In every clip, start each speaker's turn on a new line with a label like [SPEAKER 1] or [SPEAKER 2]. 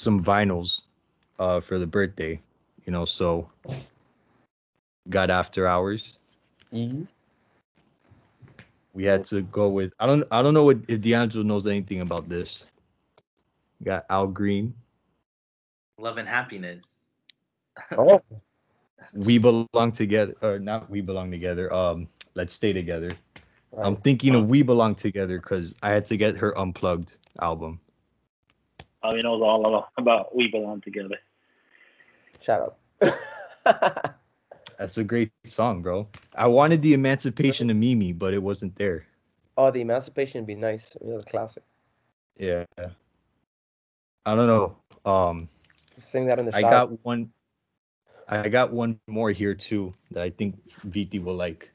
[SPEAKER 1] some vinyls uh, for the birthday, you know, so got after hours.
[SPEAKER 2] Mhm.
[SPEAKER 1] We had to go with I don't I don't know what, if D'Angelo knows anything about this. Got Al Green.
[SPEAKER 3] Love and happiness.
[SPEAKER 2] Oh,
[SPEAKER 1] We belong together or not we belong together. Um let's stay together. I'm thinking of We Belong Together because I had to get her unplugged album.
[SPEAKER 4] Oh, he knows all about, about We Belong Together.
[SPEAKER 2] shut up.
[SPEAKER 1] That's a great song, bro. I wanted the emancipation of Mimi, but it wasn't there.
[SPEAKER 2] oh, the Emancipation would be nice. It was a classic.
[SPEAKER 1] Yeah. I don't know. Um
[SPEAKER 2] Sing that in the
[SPEAKER 1] I got one I got one more here too that I think VT will like.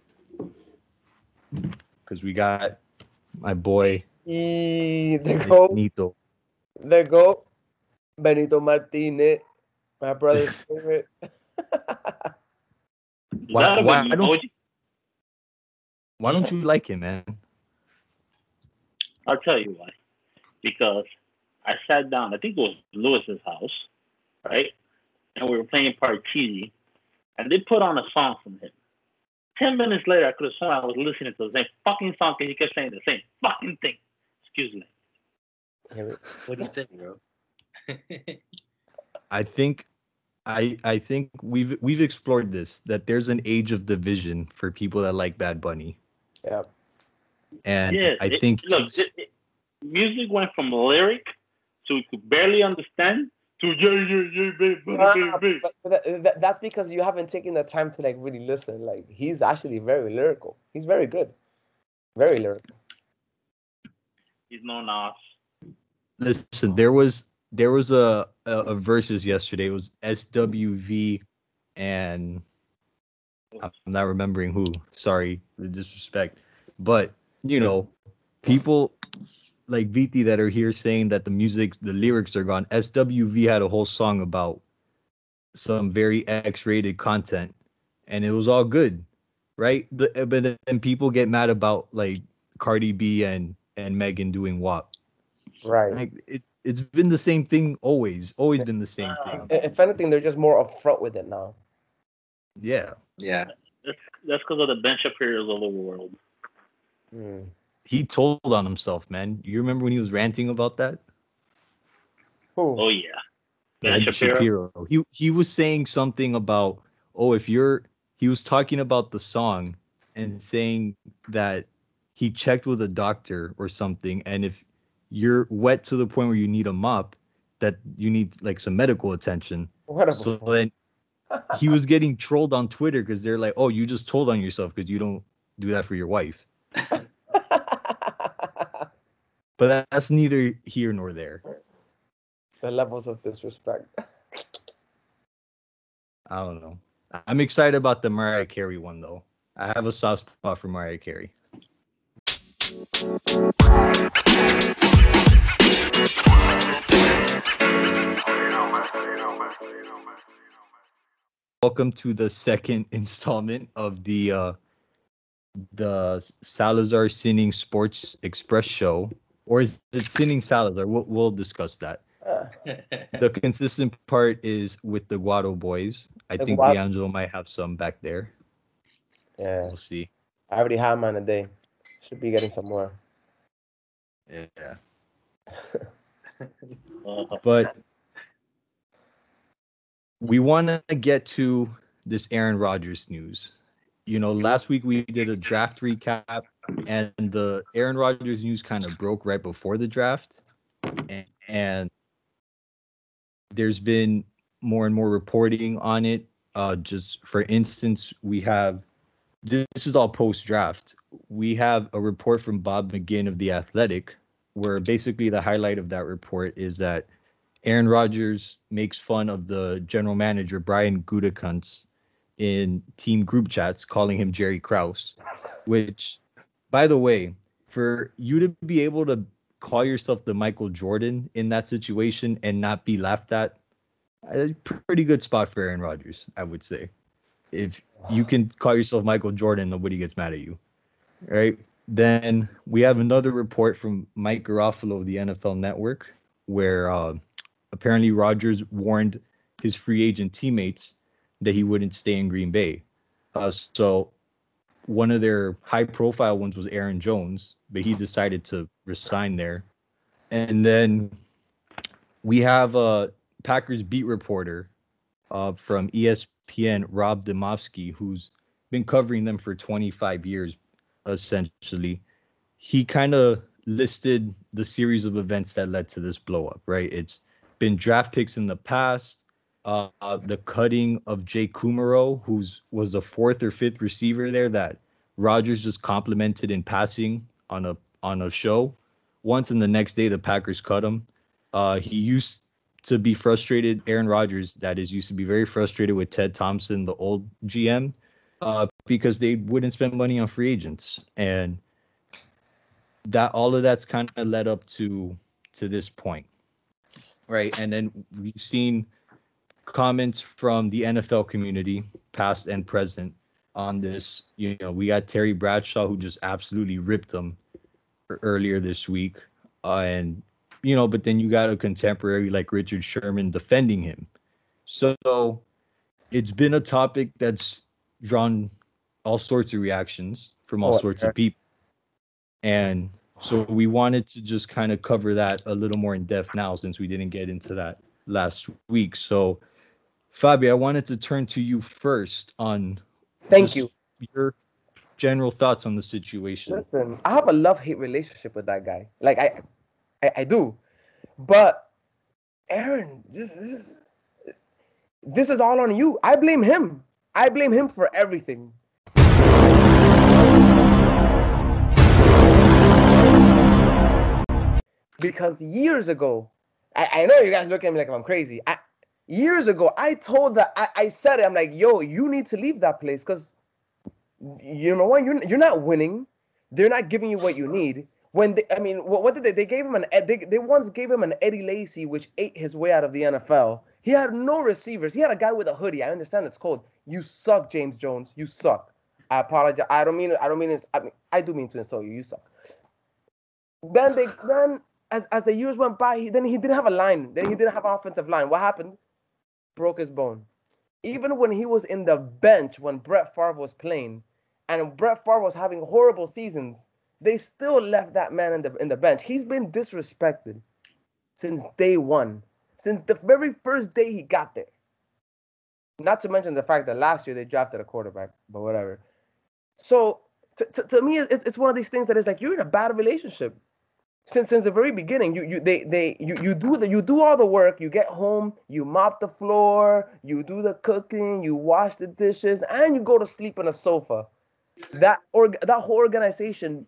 [SPEAKER 1] Cause we got my boy
[SPEAKER 2] Yee, the goat,
[SPEAKER 1] Nito.
[SPEAKER 2] The goat, Benito Martinez, my brother's favorite.
[SPEAKER 4] Is
[SPEAKER 1] Why- why don't
[SPEAKER 4] emoji?
[SPEAKER 1] Why don't you like him, man?
[SPEAKER 4] I'll tell you why. Because I sat down, I think it was Lewis's house, right? And we were playing Parcheesi, and they put on a song from him. Ten minutes later, I could have sworn I was listening to the same fucking song because he kept saying the same fucking thing. Excuse me.
[SPEAKER 2] Here we-
[SPEAKER 3] What do you say, bro?
[SPEAKER 1] I think I I think we've we've explored this that there's an age of division for people that like Bad Bunny.
[SPEAKER 2] Yeah.
[SPEAKER 1] And
[SPEAKER 4] yeah,
[SPEAKER 1] I
[SPEAKER 4] it-
[SPEAKER 1] think
[SPEAKER 4] look, it, it, music went from lyric, to we could barely understand, to yeah, yeah, yeah, baby,
[SPEAKER 2] Ah,
[SPEAKER 4] baby, baby.
[SPEAKER 2] but but that, that- that's because you haven't taken the time to like really listen. Like he's actually very lyrical. He's very good. Very lyrical.
[SPEAKER 4] He's no Nas.
[SPEAKER 1] Listen, there was there was a a, a versus yesterday. It was SWV and I'm not remembering who. Sorry, the disrespect. But you know, people like VT that are here saying that the music, the lyrics are gone. SWV had a whole song about some very X-rated content, and it was all good, right? The, but then people get mad about like Cardi B and and Megan doing WAP.
[SPEAKER 2] Right.
[SPEAKER 1] Like it, it's been the same thing always. Always been the same thing.
[SPEAKER 2] If anything, they're just more upfront with it now.
[SPEAKER 1] Yeah.
[SPEAKER 3] yeah.
[SPEAKER 4] That's that's because of the Ben Shapiro's of the world.
[SPEAKER 2] Hmm.
[SPEAKER 1] He told on himself, man. You remember when he was ranting about that?
[SPEAKER 2] Who?
[SPEAKER 4] Oh yeah, Ben
[SPEAKER 1] Ben
[SPEAKER 4] Shapiro.
[SPEAKER 1] Shapiro. He he was saying something about oh if you're he was talking about the song and saying that he checked with a doctor or something and if you're wet to the point where you need a mop that you need like some medical attention.
[SPEAKER 2] What a
[SPEAKER 1] So then he was getting trolled on Twitter because they're like, "Oh, you just told on yourself because you don't do that for your wife." But that- that's neither here nor there.
[SPEAKER 2] the levels of disrespect.
[SPEAKER 1] I don't know. I'm excited about the Mariah Carey one though. I have a soft spot for Mariah Carey. Welcome to the second installment of the uh the Salazar Sinning Sports Express show. Or is it Sinning Salazar? We'll, we'll discuss that.
[SPEAKER 2] Uh,
[SPEAKER 1] The consistent part is with the Guado boys. I
[SPEAKER 2] The
[SPEAKER 1] think
[SPEAKER 2] Guado-
[SPEAKER 1] D'Angelo might have some back there.
[SPEAKER 2] yeah,
[SPEAKER 1] We'll see.
[SPEAKER 2] I already have mine today. Should be getting some more.
[SPEAKER 1] Yeah. But we want to get to this Aaron Rodgers news. You know, last week we did a draft recap, and the Aaron Rodgers news kind of broke right before the draft. And, and there's been more and more reporting on it. Uh, just for instance, we have this is all post draft. We have a report from Bob McGinn of The Athletic, where basically the highlight of that report is that Aaron Rodgers makes fun of the general manager Brian Gutekunst in team group chats, calling him Jerry Krause. Which, by the way, for you to be able to call yourself the Michael Jordan in that situation and not be laughed at, a pretty good spot for Aaron Rodgers, I would say. If you can call yourself Michael Jordan, nobody gets mad at you, right? Then we have another report from Mike Garafolo of the NFL Network, where uh, apparently Rodgers warned his free agent teammates that he wouldn't stay in Green Bay. Uh, so one of their high profile ones was Aaron Jones, but he decided to resign there. And then we have a Packers beat reporter uh, from ESPN, Rob Demovsky, who's been covering them for 25 years, essentially. He kind of listed the series of events that led to this blow up, right? It's been draft picks in the past, uh, the cutting of Jake Kumerow, who's was the fourth or fifth receiver there that Rodgers just complimented in passing on a on a show. Once and the next day the Packers cut him. Uh, he used to be frustrated. Aaron Rodgers, that is, used to be very frustrated with Ted Thompson, the old GM, uh, because they wouldn't spend money on free agents, and that all of that's kind of led up to to this point, right? And then we've seen comments from the NFL community, past and present, on this. You know, we got Terry Bradshaw who just absolutely ripped them earlier this week, uh, and you know, but then you got a contemporary like Richard Sherman defending him. So it's been a topic that's drawn all sorts of reactions from all
[SPEAKER 2] Oh,
[SPEAKER 1] sorts
[SPEAKER 2] okay.
[SPEAKER 1] of people. And so we wanted to just kind of cover that a little more in depth now since we didn't get into that last week. So Fabi, I wanted to turn to you first on
[SPEAKER 2] Thank you.
[SPEAKER 1] your general thoughts on the situation.
[SPEAKER 2] Listen, I have a love hate relationship with that guy. Like I, I, I do, but Aaron, this, this is this is all on you. I blame him. I blame him for everything. Because years ago, I, I know you guys look at me like I'm crazy. I, years ago, I told that I, I said it. I'm like, yo, you need to leave that place because you number one, you're you're not winning. They're not giving you what you need. When they, I mean, what, what did they? They gave him an eh, they, they once gave him an Eddie Lacy, which ate his way out of the NFL. He had no receivers. He had a guy with a hoodie. I understand it's cold. You suck, James Jones. You suck. I apologize. I don't mean. I don't mean. I mean, I do mean to insult you. You suck. Then they then as as the years went by, he, then he didn't have a line. Then he didn't have an offensive line. What happened? Broke his bone. Even when he was in the bench when Brett Favre was playing, and Brett Favre was having horrible seasons, they still left that man in the in the bench. He's been disrespected since day one, since the very first day he got there. Not to mention the fact that last year they drafted a quarterback, but whatever. So to, to, to me, it's one of these things that is like you're in a bad relationship since since the very beginning. You you they they you you do the you do all the work. You get home, you mop the floor, you do the cooking, you wash the dishes, and you go to sleep on a sofa. That or that whole organization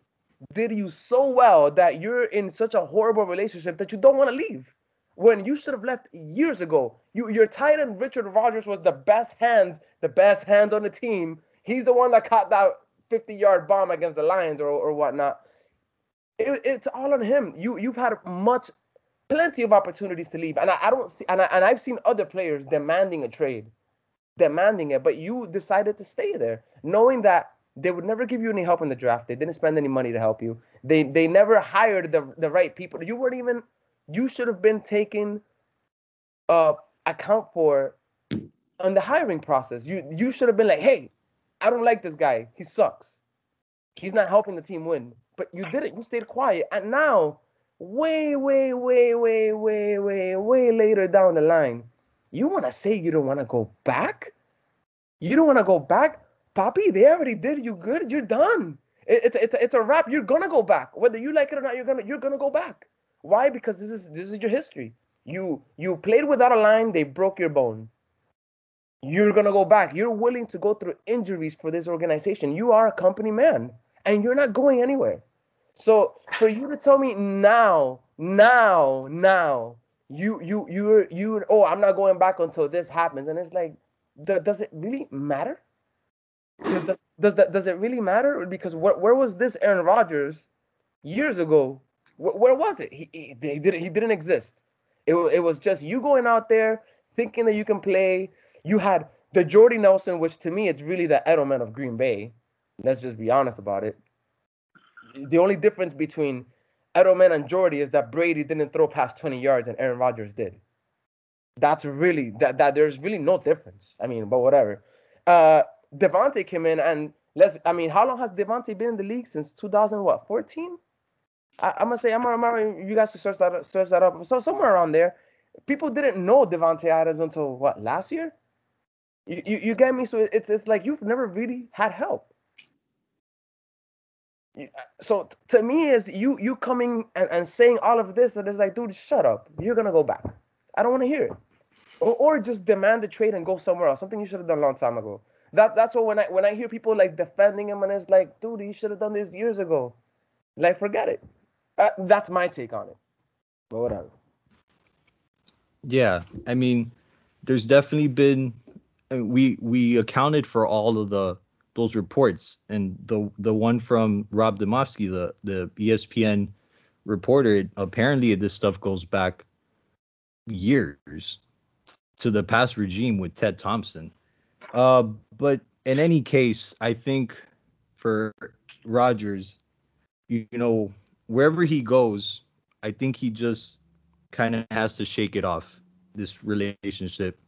[SPEAKER 2] did you so well that you're in such a horrible relationship that you don't want to leave. When you should have left years ago. You your tight end Richard Rodgers was the best hands, the best hands on the team. He's the one that caught that 50 yard bomb against the Lions or, or whatnot. It, it's all on him. You you've had much, plenty of opportunities to leave, and I, I don't see, and I, and I've seen other players demanding a trade, demanding it, but you decided to stay there, knowing that they would never give you any help in the draft. They didn't spend any money to help you. They they never hired the the right people. You weren't even. You should have been taken, uh, account for, on the hiring process. You you should have been like, hey, I don't like this guy. He sucks. He's not helping the team win. But you didn't. You stayed quiet. And now, way, way, way, way, way, way, way later down the line, you want to say you don't want to go back? You don't want to go back? Poppy, they already did you good. You're done. It, it's it's it's a wrap. You're gonna go back, whether you like it or not. You're gonna you're gonna go back. Why? Because this is this is your history. You you played without a line. They broke your bone. You're gonna go back. You're willing to go through injuries for this organization. You are a company man, and you're not going anywhere. So for you to tell me now, now, now, you you you're you oh I'm not going back until this happens, and it's like, does it really matter? Does, does- that does it really matter? Because where, where was this Aaron Rodgers years ago? Where, where was it? He, he, didn't he didn't exist. It, it was just you going out there thinking that you can play. You had the Jordy Nelson, which to me it's really the Edelman of Green Bay. Let's just be honest about it. The only difference between Edelman and Jordy is that Brady didn't throw past 20 yards and Aaron Rodgers did. That's really that that there's really no difference. I mean, but whatever. Uh Davante came in and let's I mean, how long has Davante been in the league? Since 2000 what 14? I, I'm gonna say I'm gonna, you guys search that search that up. So somewhere around there. People didn't know Davante Adams until what last year? You, you, you get me? So it's it's like you've never really had help. Uh, So to me, is you you coming and, and saying all of this, and it's like, dude, shut up. You're gonna go back. I don't want to hear it. Or, or just demand the trade and go somewhere else. Something you should have done a long time ago. That that's what when I when I hear people like defending him and it's like, dude, you should have done this years ago. Like, forget it. Uh, that's my take on it. But whatever.
[SPEAKER 1] Yeah, I mean, there's definitely been mean, we we accounted for all of the those reports, and the the one from Rob Demovsky, the the ESPN reporter, apparently this stuff goes back years to the past regime with Ted Thompson. Uh, but in any case, I think for Rodgers, you, you know, wherever he goes, I think he just kind of has to shake it off this relationship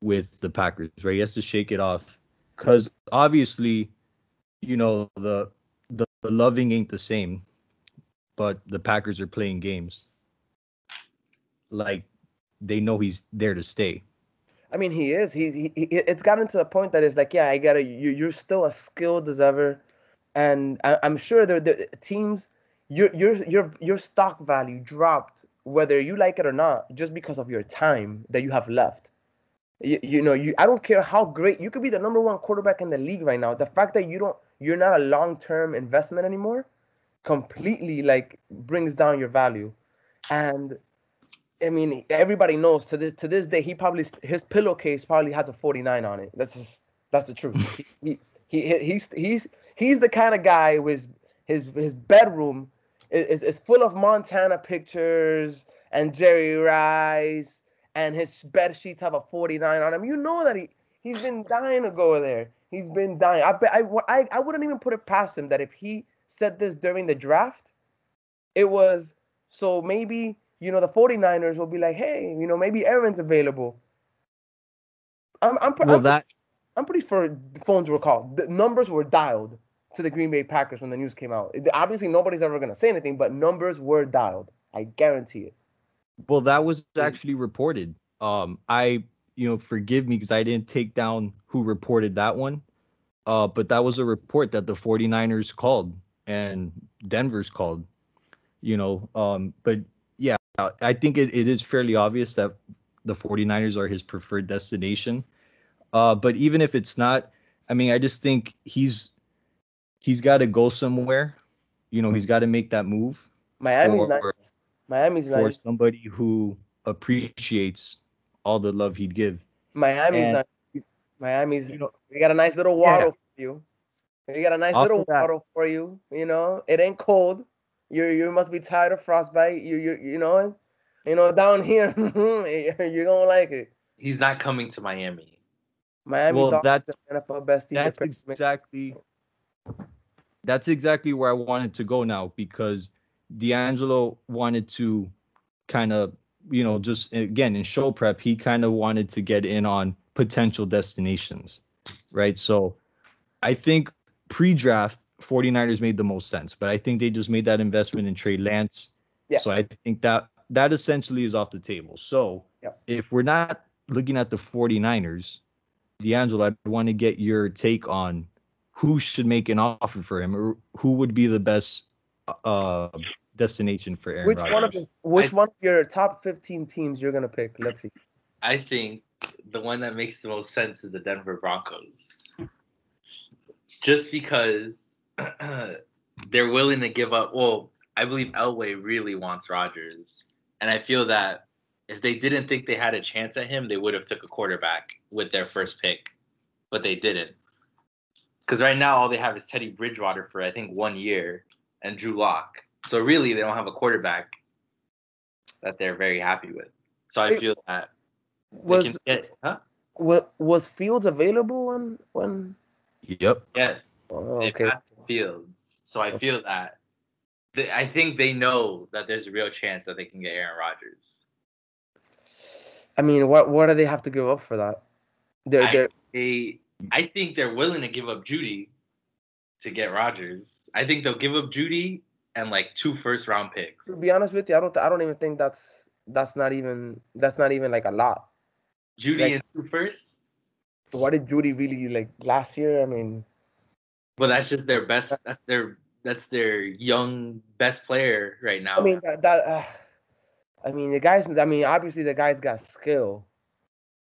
[SPEAKER 1] with the Packers, right? He has to shake it off because obviously, you know, the, the the loving ain't the same, but the Packers are playing games. Like they know he's there to stay.
[SPEAKER 2] I mean, he is. He's. He, he, it's gotten to the point that it's like, yeah, I gotta. You, you're still as skilled as ever, and I, I'm sure the, the teams, your your your your stock value dropped whether you like it or not, just because of your time that you have left. You, you know, you. I don't care how great you could be the number one quarterback in the league right now. The fact that you don't, you're not a long term investment anymore, completely like brings down your value, and I mean, everybody knows to this to this day he probably his pillowcase probably has a 49 on it. That's just that's the truth. he, he, he he's he's he's the kind of guy with his his bedroom is, is full of Montana pictures and Jerry Rice and his bed sheets have a 49 on him. You know that he he's been dying to go there. He's been dying. I bet I, I I wouldn't even put it past him that if he said this during the draft, it was so maybe you know, the 49ers will be like, hey, you know, maybe Aaron's available. I'm, I'm,
[SPEAKER 1] Well,
[SPEAKER 2] I'm,
[SPEAKER 1] that
[SPEAKER 2] I'm pretty sure the phones were called. The numbers were dialed to the Green Bay Packers when the news came out. It- obviously, nobody's ever going to say anything, but numbers were dialed. I guarantee it.
[SPEAKER 1] Well, that was actually reported. Um, I you know forgive me because I didn't take down who reported that one. Uh, but that was a report that the 49ers called and Denver's called. You know, um, but yeah, I think it, it is fairly obvious that the 49ers are his preferred destination. Uh, but even if it's not, I mean, I just think he's he's got to go somewhere. You know, he's got to make that move
[SPEAKER 2] Miami's
[SPEAKER 1] For-
[SPEAKER 2] nice. Miami's
[SPEAKER 1] for
[SPEAKER 2] nice.
[SPEAKER 1] somebody who appreciates all the love he'd give.
[SPEAKER 2] Miami's
[SPEAKER 1] and-
[SPEAKER 2] nice. Miami's.
[SPEAKER 1] You know,
[SPEAKER 2] We got a nice little
[SPEAKER 1] Yeah.
[SPEAKER 2] waddle for you. We got a nice
[SPEAKER 1] Off
[SPEAKER 2] little
[SPEAKER 1] of that-
[SPEAKER 2] waddle for you. You know, it ain't cold. You you must be tired of frostbite. You you you know, you know down here you're gonna like it.
[SPEAKER 3] He's not coming to Miami.
[SPEAKER 2] Miami
[SPEAKER 1] Well, that's-
[SPEAKER 2] are NFL best team.
[SPEAKER 1] that's exactly that's exactly where I wanted to go now because D'Angelo wanted to kind of you know just again in show prep he kind of wanted to get in on potential destinations right so I think pre-draft 49ers made the most sense but I think they just made that investment in Trey Lance
[SPEAKER 2] Yeah.
[SPEAKER 1] so I think that that essentially is off the table so
[SPEAKER 2] Yeah.
[SPEAKER 1] if we're not looking at the 49ers D'Angelo I'd want to get your take on who should make an offer for him or who would be the best uh destination for Aaron
[SPEAKER 2] Which
[SPEAKER 1] Rodgers.
[SPEAKER 2] one of the, which
[SPEAKER 3] I-
[SPEAKER 2] one of your top 15 teams you're gonna pick? Let's see.
[SPEAKER 3] I think the one that makes the most sense is the Denver Broncos. Just because they're willing to give up. Well, I believe Elway really wants Rodgers, and I feel that if they didn't think they had a chance at him, they would have took a quarterback with their first pick, but they didn't. Because right now all they have is Teddy Bridgewater for I think one year and Drew Lock. So really they don't have a quarterback that they're very happy with. So I feel that they
[SPEAKER 2] Was
[SPEAKER 3] can get, huh?
[SPEAKER 2] was Fields available when when?
[SPEAKER 1] Yep.
[SPEAKER 3] Yes,
[SPEAKER 2] Oh, okay.
[SPEAKER 3] Fields. So I feel that they, I think they know that there's a real chance that they can get Aaron Rodgers.
[SPEAKER 2] I mean, what what do they have to give up for that? They're
[SPEAKER 3] I-
[SPEAKER 2] they're
[SPEAKER 3] They, I think they're willing to give up Jeudy to get Rodgers. I think they'll give up Jeudy and like two first round picks.
[SPEAKER 2] to be honest with you, I don't I don't even think that's that's not even that's not even like a lot.
[SPEAKER 3] Jeudy
[SPEAKER 2] Like-
[SPEAKER 3] and two firsts,
[SPEAKER 2] What did Jeudy really like last year? I mean,
[SPEAKER 3] but that's just their best. That's their that's their young best player right now.
[SPEAKER 2] I mean that that uh, I mean the guys. I mean obviously the guy's got skill.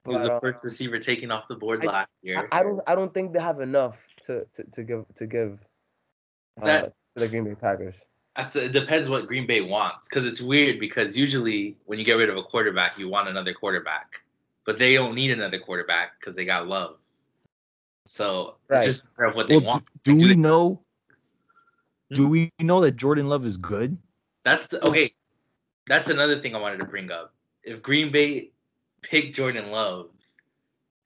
[SPEAKER 3] He was
[SPEAKER 2] but,
[SPEAKER 3] the first receiver taken off the board
[SPEAKER 2] I-
[SPEAKER 3] last year.
[SPEAKER 2] I, I don't I don't think they have enough to to, to give to give uh,
[SPEAKER 3] That-
[SPEAKER 2] to the Green Bay Packers.
[SPEAKER 3] That's it depends what Green Bay wants because it's weird because usually when you get rid of a quarterback, you want another quarterback, but they don't need another quarterback because they got Love. So
[SPEAKER 2] Right.
[SPEAKER 3] it's just a matter of what they
[SPEAKER 1] Well,
[SPEAKER 3] want.
[SPEAKER 1] do, do
[SPEAKER 3] Like,
[SPEAKER 1] we
[SPEAKER 3] they-
[SPEAKER 1] know?
[SPEAKER 3] Hmm?
[SPEAKER 1] Do we know that Jordan Love is good?
[SPEAKER 3] That's the okay. That's another thing I wanted to bring up. If Green Bay picked Jordan Love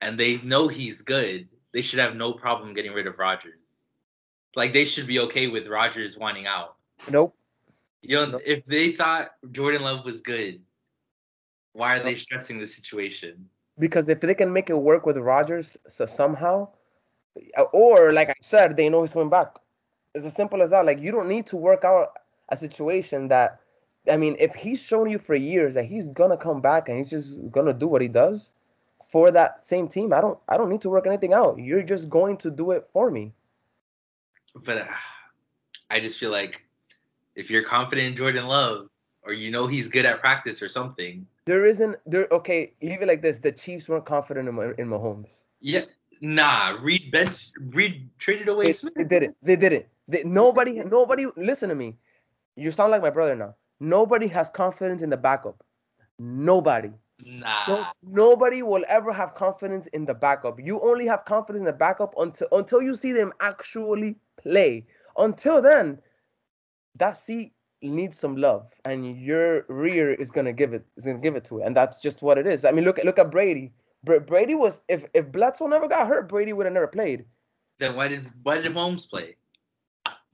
[SPEAKER 3] and they know he's good, they should have no problem getting rid of Rodgers. Like they should be okay with Rodgers wanting out.
[SPEAKER 2] Nope.
[SPEAKER 3] You know,
[SPEAKER 2] Nope.
[SPEAKER 3] if they thought Jordan Love was good, why are they stressing the situation?
[SPEAKER 2] because if they can make it work with Rodgers so somehow, or like I said, they know he's coming back. It's as simple as that. Like you don't need to work out a situation that, I mean, if he's shown you for years that he's gonna come back and he's just gonna do what he does for that same team, I don't, I don't need to work anything out. You're just going to do it for me.
[SPEAKER 3] But uh, I just feel like if you're confident in Jordan Love or you know he's good at practice or something,
[SPEAKER 2] There isn't there. Okay, leave it like this. The Chiefs weren't confident in, in Mahomes.
[SPEAKER 3] yeah, nah. Reid bench, Reid traded away
[SPEAKER 2] They,
[SPEAKER 3] Smith.
[SPEAKER 2] they did it. They did it. They, nobody, nobody. Listen to me. You sound like my brother now. Nobody has confidence in the backup. Nobody.
[SPEAKER 3] Nah.
[SPEAKER 2] No, nobody will ever have confidence in the backup. You only have confidence in the backup until until you see them actually play. Until then, that seat needs some love, and your rear is gonna give it is gonna give it to it, and that's just what it is. I mean, look at look at Brady. Br- Brady was if if Bledsoe never got hurt, Brady would have never played.
[SPEAKER 3] Then why did why did Holmes play?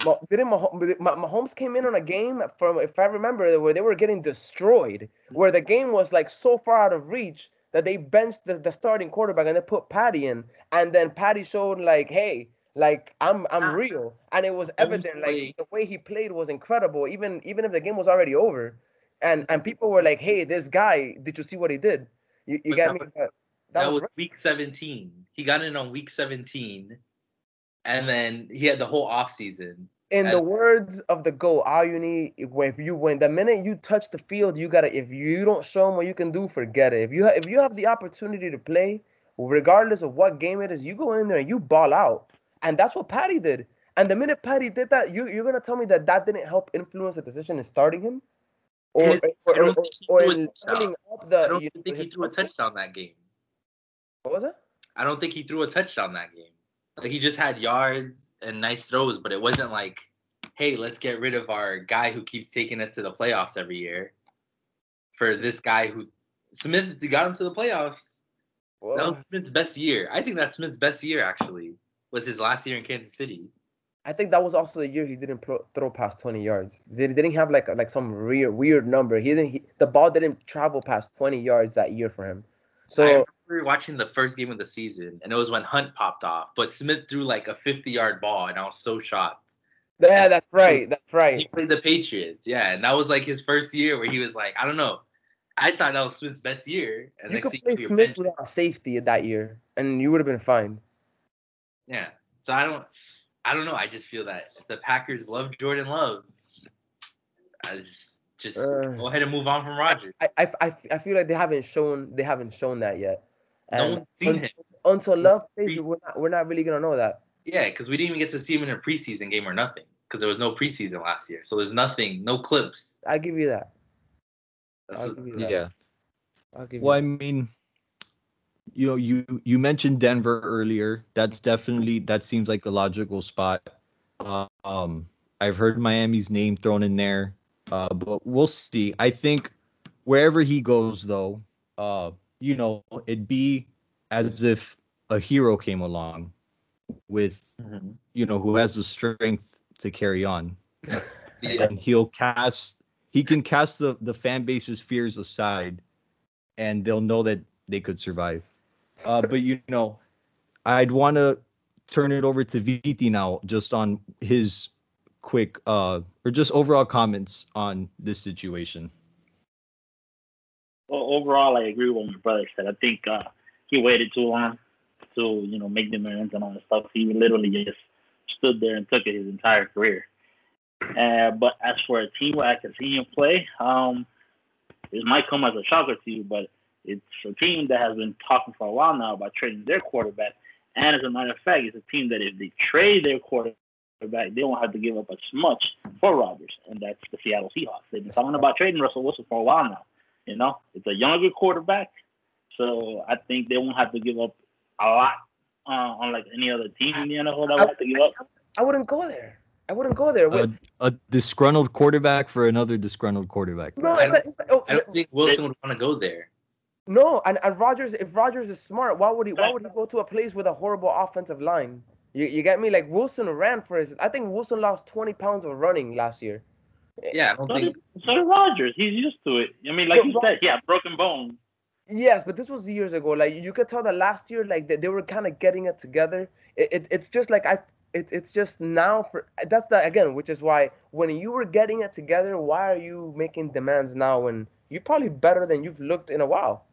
[SPEAKER 2] Ma- Didn't Mah- Mahomes came in on a game from, if I remember, where they were getting destroyed, where the game was like so far out of reach that they benched the, the starting quarterback and they put Patty in, and then Patty showed like, hey, like I'm I'm
[SPEAKER 3] Ah.
[SPEAKER 2] real, and it was evident like the way he played was incredible, even even if the game was already over, and and people were like, hey, this guy, did you see what he did? You, you
[SPEAKER 3] But
[SPEAKER 2] get
[SPEAKER 3] that
[SPEAKER 2] me?
[SPEAKER 3] was-
[SPEAKER 2] That,
[SPEAKER 3] That,
[SPEAKER 2] that
[SPEAKER 3] was,
[SPEAKER 2] was
[SPEAKER 3] week 17. He got in on week 17. And then he had the whole off season.
[SPEAKER 2] in the words of the goal, all you need when you when the minute you touch the field, you gotta. If you don't show them what you can do, forget it. If you ha- if you have the opportunity to play, regardless of what game it is, you go in there and you ball out, and that's what Patty did. And the minute Patty did that, you you're gonna tell me that that didn't help influence the decision in starting him, or
[SPEAKER 3] His-
[SPEAKER 2] or, or, or in pulling up
[SPEAKER 3] I don't
[SPEAKER 2] you
[SPEAKER 3] think he threw a touchdown that game.
[SPEAKER 2] What was it?
[SPEAKER 3] I don't think he threw a touchdown that game. Like he just had yards and nice throws, but it wasn't like, hey, let's get rid of our guy who keeps taking us to the playoffs every year for this guy who Smith got him to the playoffs. That was Smith's best year. I think that's Smith's best year actually. Was his last year in Kansas City.
[SPEAKER 2] I think that was also the year he didn't pro- throw past 20 yards. They didn't have like like some weird weird number. He didn't. He, the ball didn't travel past 20 yards that year for him.
[SPEAKER 3] I
[SPEAKER 2] So
[SPEAKER 3] remember watching the first game of the season, and it was when Hunt popped off. But Smith threw like a 50 yard ball, and I was so shocked.
[SPEAKER 2] yeah, that's right. That's right.
[SPEAKER 3] He played the Patriots, yeah, and that was like his first year where he was like, I don't know. I thought that was Smith's best year, and
[SPEAKER 2] You could play Smith
[SPEAKER 3] bench-
[SPEAKER 2] without safety that year, and you would have been fine.
[SPEAKER 3] Yeah, so I don't, I don't know. I just feel that the Packers love Jordan Love, I just just
[SPEAKER 2] Uh.
[SPEAKER 3] go ahead and move on from Rodgers.
[SPEAKER 2] I, I, I, I feel like they haven't shown they haven't shown that yet.
[SPEAKER 3] No
[SPEAKER 2] And
[SPEAKER 3] one's seen
[SPEAKER 2] until,
[SPEAKER 3] him.
[SPEAKER 2] until Love plays, we're not we're not really gonna know that.
[SPEAKER 3] Yeah, because we didn't even get to see him in a preseason game or nothing, because there was no preseason last year. So there's nothing, no clips.
[SPEAKER 2] I give you that. I'll give you that.
[SPEAKER 1] Yeah.
[SPEAKER 2] I'll give
[SPEAKER 1] Well, I mean, you know, you you mentioned Denver earlier. That's definitely that seems like a logical spot. Uh, um, I've heard Miami's name thrown in there, uh, but we'll see. I think wherever he goes, though, uh, you know, it'd be as if a hero came along with you know who has the strength to carry on,
[SPEAKER 3] Yeah.
[SPEAKER 1] and he'll cast. He can cast the the fan base's fears aside and they'll know that they could survive. Uh, but you know, I'd want to turn it over to Viti now, just on his quick uh, or just overall comments on this situation.
[SPEAKER 4] Well, overall, I agree with what my brother said. I think uh, he waited too long to, you know, make demands and all that stuff. He literally just stood there and took it his entire career. Uh, but as for a team where I can see him play, um, this might come as a shocker to you, but it's a team that has been talking for a while now about trading their quarterback. And as a matter of fact, it's a team that if they trade their quarterback, they won't have to give up as much for Rodgers, and that's the Seattle Seahawks. They've been talking about trading Russell Wilson for a while now. You know, it's a younger quarterback, so I think they won't have to give up a lot uh, on like any other team in the NFL that would have to give up.
[SPEAKER 2] I wouldn't go there. I wouldn't go there.
[SPEAKER 1] A,
[SPEAKER 2] With,
[SPEAKER 1] a disgruntled quarterback for another disgruntled quarterback.
[SPEAKER 2] no,
[SPEAKER 3] I don't-
[SPEAKER 2] oh,
[SPEAKER 3] I don't think Wilson would want to go there.
[SPEAKER 2] no, and, and Rodgers, if Rodgers is smart, why would he? Why would he go to a place with a horrible offensive line? You, you get me? Like Wilson ran for his. I think Wilson lost twenty pounds of running last year.
[SPEAKER 3] Yeah, I don't
[SPEAKER 4] So
[SPEAKER 3] think.
[SPEAKER 4] did, so did Rodgers. He's used to it. I mean, like
[SPEAKER 2] But
[SPEAKER 4] you said, yeah, broken bones.
[SPEAKER 2] Yes, but this was years ago. Like you could tell that last year, like they, they were kind of getting it together. It, it, it's just like I. It, it's just now for that's the again, which is why when you were getting it together, why are you making demands now when you're probably better than you've looked in a while?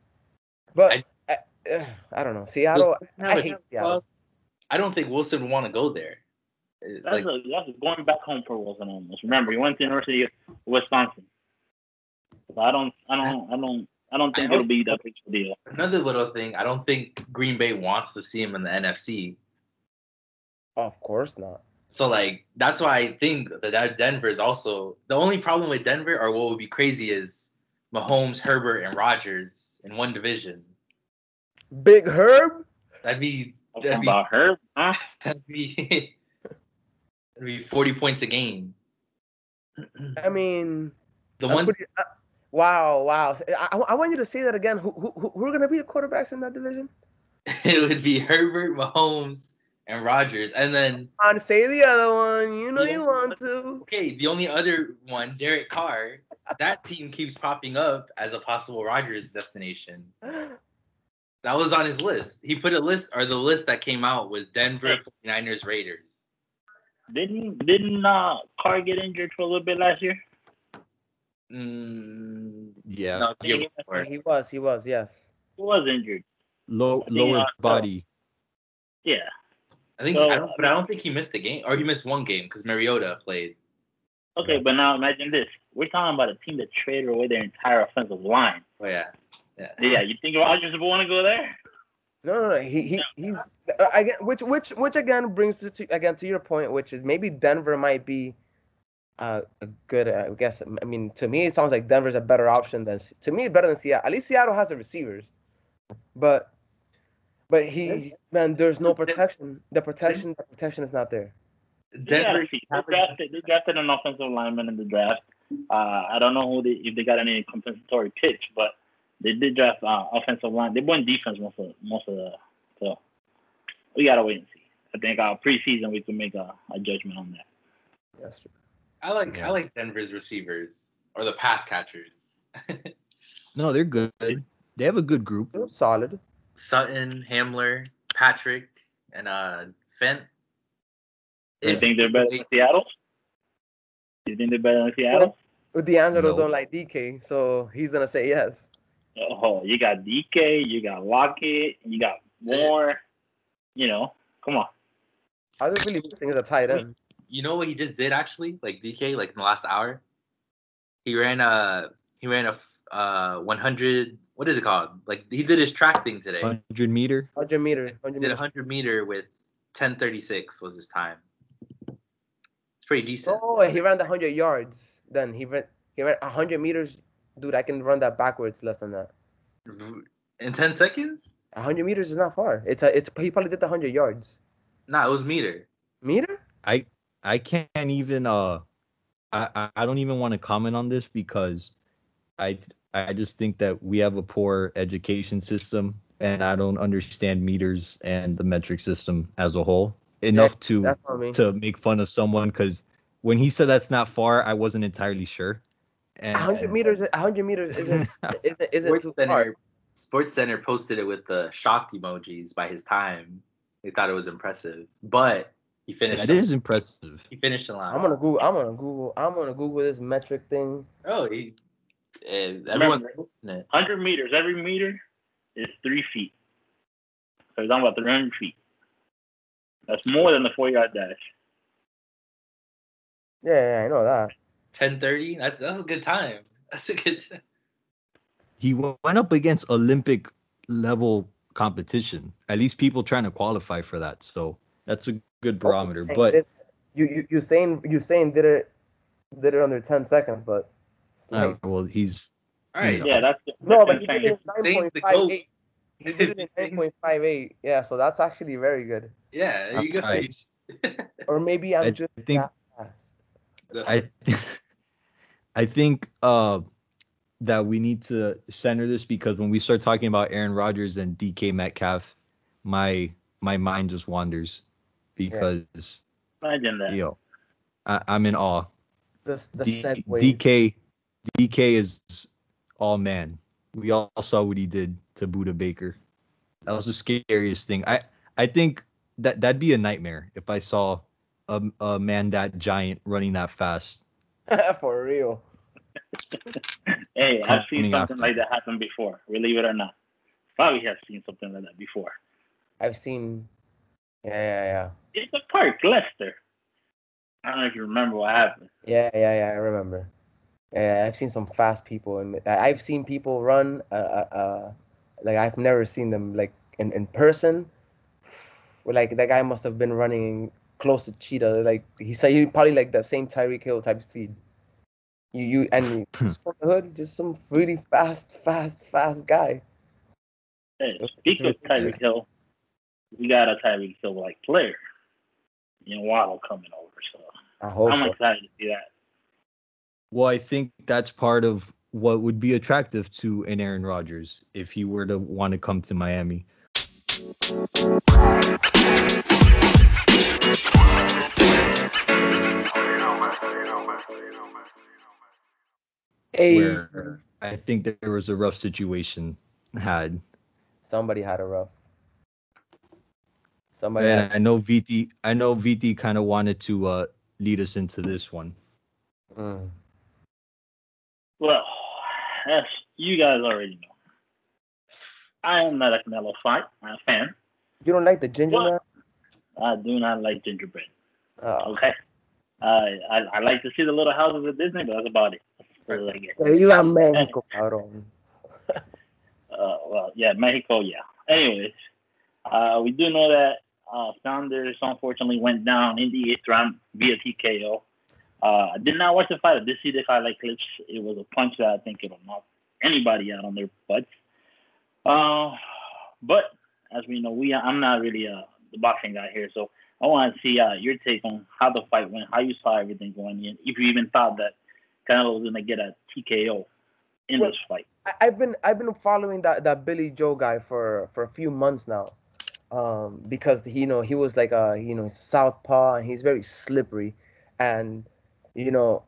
[SPEAKER 2] But I, I, eh, I don't know. Seattle.
[SPEAKER 3] Wilson have
[SPEAKER 2] I
[SPEAKER 3] a
[SPEAKER 2] hate Seattle.
[SPEAKER 3] well, I don't think Wilson would want to go there. Uh,
[SPEAKER 4] That's,
[SPEAKER 3] Like,
[SPEAKER 4] a, that's going back home for Wilson almost. Remember, he went to University of Wisconsin. So I don't, I don't, I don't, I don't think
[SPEAKER 3] I
[SPEAKER 4] it'll be that big of a deal.
[SPEAKER 3] another little thing, I don't think Green Bay wants to see him in the NFC.
[SPEAKER 2] Of course not.
[SPEAKER 3] So like that's why I think that that Denver is also the only problem with Denver, or what would be crazy is Mahomes, Herbert, and Rodgers in one division.
[SPEAKER 2] Big Herb.
[SPEAKER 3] That'd be
[SPEAKER 4] Talking
[SPEAKER 3] that'd be
[SPEAKER 4] about her, huh?
[SPEAKER 3] that'd be that'd be forty points a game.
[SPEAKER 2] I mean,
[SPEAKER 3] The one
[SPEAKER 2] pretty- uh, wow, wow. I, I, I want you to say that again. Who, who, who who are gonna be the quarterbacks in that division?
[SPEAKER 3] it would be Herbert, Mahomes, and Rodgers, and then
[SPEAKER 2] On say the other one. You know
[SPEAKER 3] Yeah.
[SPEAKER 2] you want to.
[SPEAKER 3] okay, the only other one, Derek Carr. That team keeps popping up as a possible Rodgers destination. That was on his list. He put a list, or the list that came out was Denver 49ers Raiders.
[SPEAKER 4] Didn't didn't uh, Carr get injured for a little bit last year?
[SPEAKER 1] Mm, Yeah,
[SPEAKER 3] no, the year
[SPEAKER 4] Yeah,
[SPEAKER 3] before.
[SPEAKER 2] He was. He was. Yes.
[SPEAKER 4] He was injured.
[SPEAKER 1] low
[SPEAKER 4] I think,
[SPEAKER 1] lower
[SPEAKER 4] uh,
[SPEAKER 1] body.
[SPEAKER 4] Yeah.
[SPEAKER 3] I think,
[SPEAKER 4] So-
[SPEAKER 3] I don't, but I don't think he missed a game, or he missed one game because Mariota played.
[SPEAKER 4] Okay, but now imagine this: we're talking about a team that traded away their entire offensive line.
[SPEAKER 3] Oh yeah, yeah.
[SPEAKER 4] Yeah, you think Rodgers would want to go there?
[SPEAKER 2] No, no, no. He, he he's uh, again, which which which again brings to again to your point, which is maybe Denver might be uh, a good. Uh, I guess. I mean, to me, it sounds like Denver's a better option than to me better than Seattle. At least Seattle has the receivers, but but he man, there's no protection. The protection, the protection is not there.
[SPEAKER 4] They,
[SPEAKER 3] Denver.
[SPEAKER 4] gotta they drafted, they drafted an offensive lineman in the draft. Uh, I don't know who they, if they got any compensatory pitch, but they did draft uh, offensive line. They won defense most of most of the. So we gotta wait and see. I think uh, preseason we can make a, a judgment on that.
[SPEAKER 2] That's true.
[SPEAKER 3] I like
[SPEAKER 1] Yeah.
[SPEAKER 3] I like Denver's receivers or the pass catchers.
[SPEAKER 1] No, they're good. They have a good group.
[SPEAKER 2] They're solid.
[SPEAKER 3] Sutton, Hamler, Patrick, and uh
[SPEAKER 4] Fant. You
[SPEAKER 3] If-
[SPEAKER 4] think they're better than Seattle? You think they're better than Seattle?
[SPEAKER 2] But D'Angelo
[SPEAKER 1] No.
[SPEAKER 2] don't like DK, so he's gonna say yes.
[SPEAKER 4] Oh, you got DK, you got Lockett, you got Moore. You know, come on.
[SPEAKER 2] All they're really missing is a tight end.
[SPEAKER 3] you know what he just did actually? Like DK, like in the last hour, he ran a he ran a uh 100. What is it called? Like he did his track thing today.
[SPEAKER 1] 100 meter.
[SPEAKER 2] 100 meter. 100
[SPEAKER 3] He did a 100 meter with 10:36 was his time. It's pretty decent.
[SPEAKER 2] Oh, he ran the 100 yards. Then he ran he ran 100 meters. Dude, I can run that backwards less than that.
[SPEAKER 3] In 10 seconds?
[SPEAKER 2] 100 meters is not far. It's a it's he probably did the 100 yards.
[SPEAKER 3] Nah, it was meter.
[SPEAKER 2] Meter?
[SPEAKER 1] I I can't even uh I I- I don't even want to comment on this because I I just think that we have a poor education system and I don't understand meters and the metric system as a whole enough to
[SPEAKER 2] That's on
[SPEAKER 1] to make fun of someone because when he said that's not far, I wasn't entirely sure. And
[SPEAKER 2] 100 meters 100 meters isn't isn't, isn't too far.
[SPEAKER 3] Sports Center posted it with the shocked emojis by his time. They thought it was impressive, but he finished.
[SPEAKER 1] That is impressive.
[SPEAKER 3] He finished in line.
[SPEAKER 2] I'm gonna Google. I'm gonna Google. I'm gonna Google this metric thing.
[SPEAKER 3] Oh, he. eh, everyone's
[SPEAKER 4] Remember,
[SPEAKER 3] posting it.
[SPEAKER 4] 100 meters. Every meter is three feet. So he's talking about 300 feet. That's more than the four yard dash.
[SPEAKER 2] Yeah, yeah, I know that.
[SPEAKER 3] Ten thirty. That's that's a good time. That's a good. Time.
[SPEAKER 1] He went up against Olympic level competition. At least people trying to qualify for that. So that's a good barometer.
[SPEAKER 2] Okay,
[SPEAKER 1] But
[SPEAKER 2] this- you you you saying you saying did it did it under 10 seconds, but it's
[SPEAKER 1] uh, well, he's
[SPEAKER 3] All right.
[SPEAKER 4] Yeah, that's
[SPEAKER 2] no, but he did it in
[SPEAKER 3] the goat.
[SPEAKER 2] 9.58. He did it in 9.58. Yeah, so that's actually very good.
[SPEAKER 3] Yeah, there you go.
[SPEAKER 1] Alright.
[SPEAKER 2] Or maybe I'm
[SPEAKER 1] I
[SPEAKER 2] just
[SPEAKER 1] think
[SPEAKER 2] that fast.
[SPEAKER 1] I I think uh that we need to center this because when we start talking about Aaron Rodgers and DK Metcalf, my my mind just wanders because
[SPEAKER 4] Imagine that.
[SPEAKER 1] yo, I, I'm in awe.
[SPEAKER 2] The the
[SPEAKER 1] D-
[SPEAKER 2] segue.
[SPEAKER 1] DK DK is all man. We all saw what he did to Budda Baker. That was the scariest thing. I I think that that'd be a nightmare if I saw a, a man that giant running that fast.
[SPEAKER 2] For real.
[SPEAKER 4] Hey, I've seen something
[SPEAKER 1] after.
[SPEAKER 4] like that happen before. Believe it or not. Probably have seen something like that before.
[SPEAKER 2] I've seen. Yeah, yeah, yeah.
[SPEAKER 4] It's a park, Leicester. I don't know if you remember what happened.
[SPEAKER 2] yeah, yeah, yeah, yeah. I remember. Yeah, I've seen some fast people, and I- I've seen people run. Uh, uh, uh, like I've never seen them like in in person. Like that guy must have been running close to cheetah. Like he said, he probably like the same Tyreek Hill type speed. You you and you hmm. just from the hood, just some really fast, fast, fast guy.
[SPEAKER 4] Hey, speaking of Tyreek Hill, we got a Tyreek Hill like player. You know, Waddle coming over, so
[SPEAKER 2] I hope
[SPEAKER 4] I'm
[SPEAKER 2] so.
[SPEAKER 4] excited to see that.
[SPEAKER 1] Well, I think that's part of what would be attractive to an Aaron Rodgers if he were to want to come to Miami.
[SPEAKER 2] Hey,
[SPEAKER 1] Where I think there was a rough situation had.
[SPEAKER 2] somebody had a rough. Somebody.
[SPEAKER 1] And
[SPEAKER 2] Had,
[SPEAKER 1] I know VT I know VT kind of wanted to uh lead us into this one.
[SPEAKER 2] Mm.
[SPEAKER 4] Well, as you guys already know, I am not a Canelo fight uh, fan.
[SPEAKER 2] You don't like the gingerbread?
[SPEAKER 4] I do not like gingerbread.
[SPEAKER 2] Oh.
[SPEAKER 4] Okay. I, I I like to see the little houses at Disney, but that's about it. That's all I.
[SPEAKER 2] So you have Mexico, cabrón.
[SPEAKER 4] Uh, well, yeah, Mexico, yeah. Anyways, uh, we do know that uh, Saunders unfortunately went down in the eighth round via TKO. Uh, I did not watch the fight. I did see the highlight clips. It was a punch that I think it'll knock anybody out on their butts. Uh, but as we know, we I'm not really uh, the boxing guy here, so I want to see uh, your take on how the fight went, how you saw everything going in, if you even thought that Was going to get a TKO in
[SPEAKER 2] Well,
[SPEAKER 4] this fight.
[SPEAKER 2] I've been I've been following that that Billy Joe guy for for a few months now, um, because he you know he was like a you know southpaw and he's very slippery, and you know,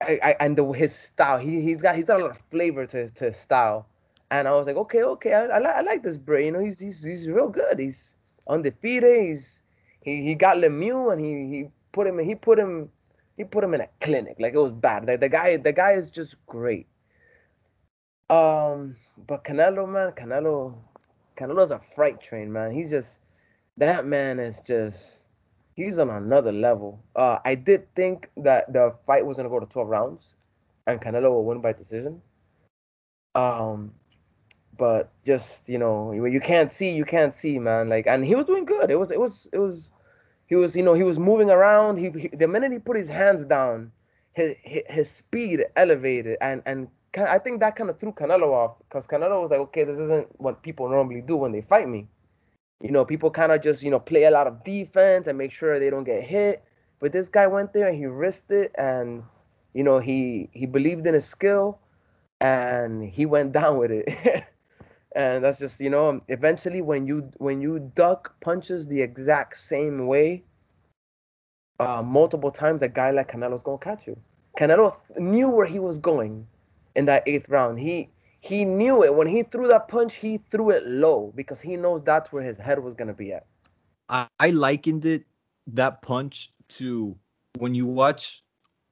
[SPEAKER 2] I, I and the his style he he's got he's got a lot of flavor to to his style, and I was like okay okay I, I like I like this bro you know he's he's he's real good. He's undefeated. He's he he got Lemieux and he he put him he put him he put him in a clinic like it was bad the, the guy the guy is just great. Um, but Canelo, man, Canelo, Canelo's a freight train, man. He's just that man is just he's on another level. Uh, I did think that the fight was gonna go to twelve rounds, and Canelo will win by decision. Um, but just you know, you can't see, you can't see, man. Like, and he was doing good. It was, it was, it was. He was, you know, he was moving around. He, he the minute he put his hands down, his his, his speed elevated, and and I think that kind of threw Canelo off because Canelo was like, okay, this isn't what people normally do when they fight me. You know, people kind of just you know play a lot of defense and make sure they don't get hit. But this guy went there and he risked it, and you know he he believed in his skill, and he went down with it. and that's just you know eventually when you when you duck punches the exact same way uh, multiple times, a guy like Canelo's gonna catch you. Canelo th- knew where he was going in that eighth round. He he knew it when he threw that punch. He threw it low because he knows that's where his head was gonna be at.
[SPEAKER 1] I, I likened it that punch to when you watch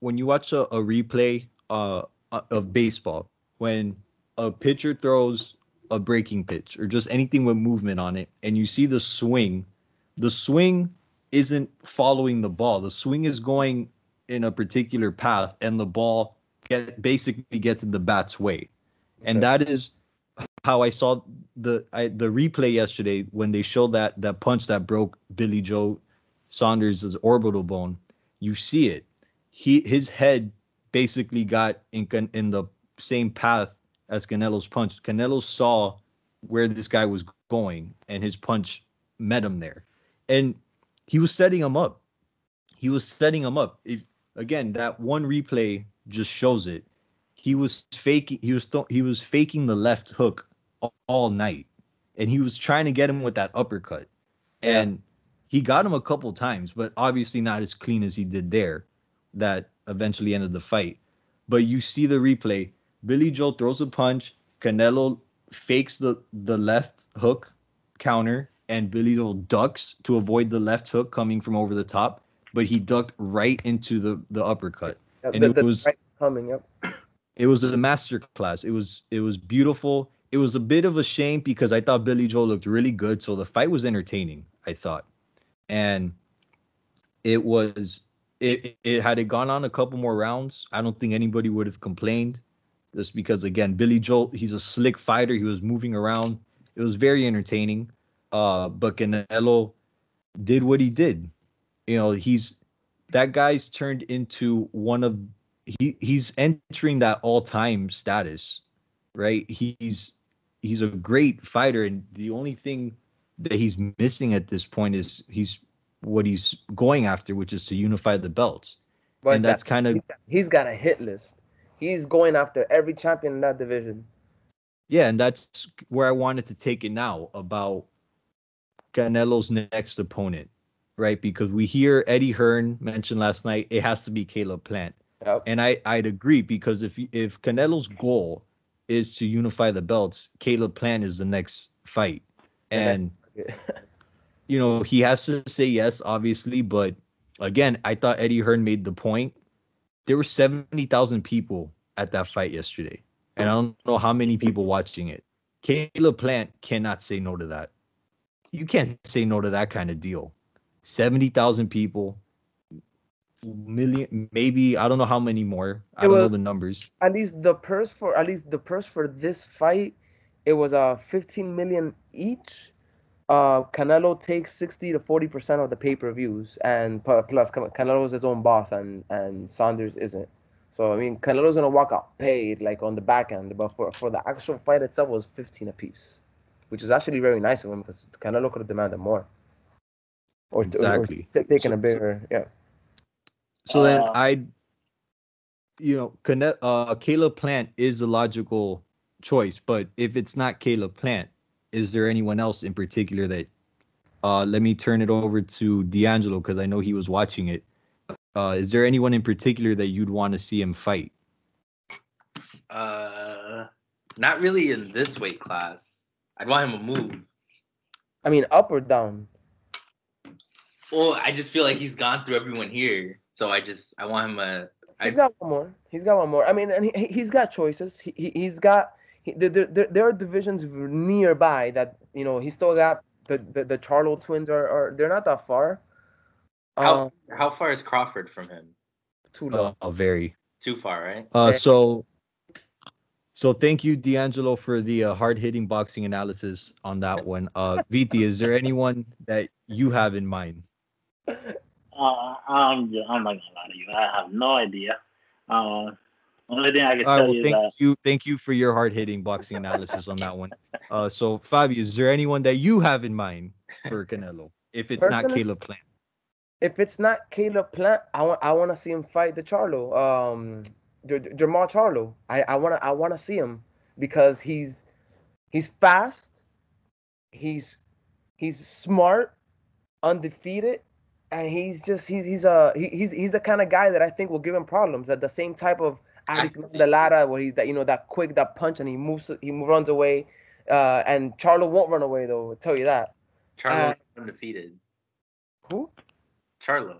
[SPEAKER 1] when you watch a, a replay uh uh, of baseball when a pitcher throws a breaking pitch or just anything with movement on it and you see the swing the swing isn't following the ball the swing is going in a particular path and the ball get basically gets in the bat's way and
[SPEAKER 2] Okay.
[SPEAKER 1] that is how I saw the I, the replay yesterday when they showed that that punch that broke Billy Joe Saunders' orbital bone. You see it. He his head basically got in in the same path as Canelo's punch. Canelo saw where this guy was going, and his punch met him there, and he was setting him up. He was setting him up. If again, that one replay just shows it he was faking he was th- he was faking the left hook all, all night and he was trying to get him with that uppercut
[SPEAKER 2] Yeah.
[SPEAKER 1] and he got him a couple times but obviously not as clean as he did there that eventually ended the fight but you see the replay billy joe throws a punch canelo fakes the the left hook counter and billy joe ducks to avoid the left hook coming from over the top but he ducked right into the the uppercut
[SPEAKER 2] Yeah,
[SPEAKER 1] And
[SPEAKER 2] the-
[SPEAKER 1] it was-
[SPEAKER 2] right coming. Yep.
[SPEAKER 1] it was a master class. It was it was beautiful. It was a bit of a shame because I thought Billy Joe looked really good. So the fight was entertaining, I thought. And it was it it had it gone on a couple more rounds, I don't think anybody would have complained. Just because again, Billy Joe, he's a slick fighter. He was moving around. It was very entertaining. Uh, but Canelo did what he did. You know, he's that guy's turned into one of he he's entering that all-time status right he's he's a great fighter and the only thing that he's missing at this point is he's what he's going after which is to unify the belts
[SPEAKER 2] But
[SPEAKER 1] and that's kind of
[SPEAKER 2] he's got a hit list. He's going after every champion in that division.
[SPEAKER 1] yeah and that's where i wanted to take it now about canelo's next opponent right because we hear eddie hearn mentioned last night it has to be caleb plant
[SPEAKER 2] Yep.
[SPEAKER 1] And I I'd agree because if if Canelo's goal is to unify the belts, Caleb Plant is the next fight,
[SPEAKER 2] And
[SPEAKER 1] and you know he has to say yes, obviously. But again, I thought Eddie Hearn made the point. There were seventy thousand people at that fight yesterday, and I don't know how many people watching it. Caleb Plant cannot say no to that. You can't say no to that kind of deal. Seventy thousand people, million, maybe I don't know how many more. I
[SPEAKER 2] It
[SPEAKER 1] don't know the numbers.
[SPEAKER 2] at least the purse for at least the purse for this fight, it was uh 15 million each. Uh, Canelo takes 60 to 40 percent of the pay per views, and plus Canelo is his own boss, and and Saunders isn't. So I mean, Canelo's gonna walk out paid like on the back end, but for for the actual fight itself it was 15 apiece, which is actually very nice of him because Canelo could have demanded more. Or, or- or
[SPEAKER 1] Exactly.
[SPEAKER 2] t- taking
[SPEAKER 1] So-
[SPEAKER 2] a bigger, yeah.
[SPEAKER 1] So then
[SPEAKER 4] Uh,
[SPEAKER 1] I, you know, Cane- uh, Caleb Plant is a logical choice, but if it's not Caleb Plant, is there anyone else in particular that? Uh, let me turn it over to D'Angelo because I know he was watching it. Uh, is there anyone in particular that you'd want to see him fight?
[SPEAKER 3] Uh, not really in this weight class. I'd want him to move.
[SPEAKER 2] I mean, up or down.
[SPEAKER 3] Well, I just feel like he's gone through everyone here, so I just I want him to. I,
[SPEAKER 2] He's got one more. He's got one more. I mean, and he, he- he's got choices. He, he he's got. He, there, there, there are divisions nearby that you know he still got the the, the Charlo twins are, are they're not that far.
[SPEAKER 3] how
[SPEAKER 2] Um,
[SPEAKER 3] how far is Crawford from him?
[SPEAKER 2] too low.
[SPEAKER 1] Uh, very.
[SPEAKER 3] Too far, right?
[SPEAKER 1] Uh, so, so thank you, D'Angelo, for the uh, hard-hitting boxing analysis on that one. Uh, Viti, is there anyone that you have in mind?
[SPEAKER 4] Uh, I'm, I'm not gonna lie to you. I have no idea. Uh, only thing I can
[SPEAKER 1] All right,
[SPEAKER 4] tell
[SPEAKER 1] well,
[SPEAKER 4] you is
[SPEAKER 1] thank
[SPEAKER 4] that
[SPEAKER 1] you, thank you for your hard-hitting boxing analysis on that one. Uh, so Fabio, is there anyone that you have in mind for Canelo? If it's not Caleb Plant,
[SPEAKER 2] If it's not Caleb Plant, I want I want to see him fight the Charlo. Um, J- J- Jermall Charlo. I I want to I want to see him because he's he's fast. He's he's smart, undefeated, and he's just he's he's a he, he's he's the kind of guy that I think will give him problems. At the same type of Alex Lara, where he's that you know that quick that punch and he moves he runs away. Uh, and Charlo won't run away though. I'll tell you that.
[SPEAKER 3] Charlo
[SPEAKER 2] Uh,
[SPEAKER 3] undefeated.
[SPEAKER 2] Who?
[SPEAKER 3] Charlo.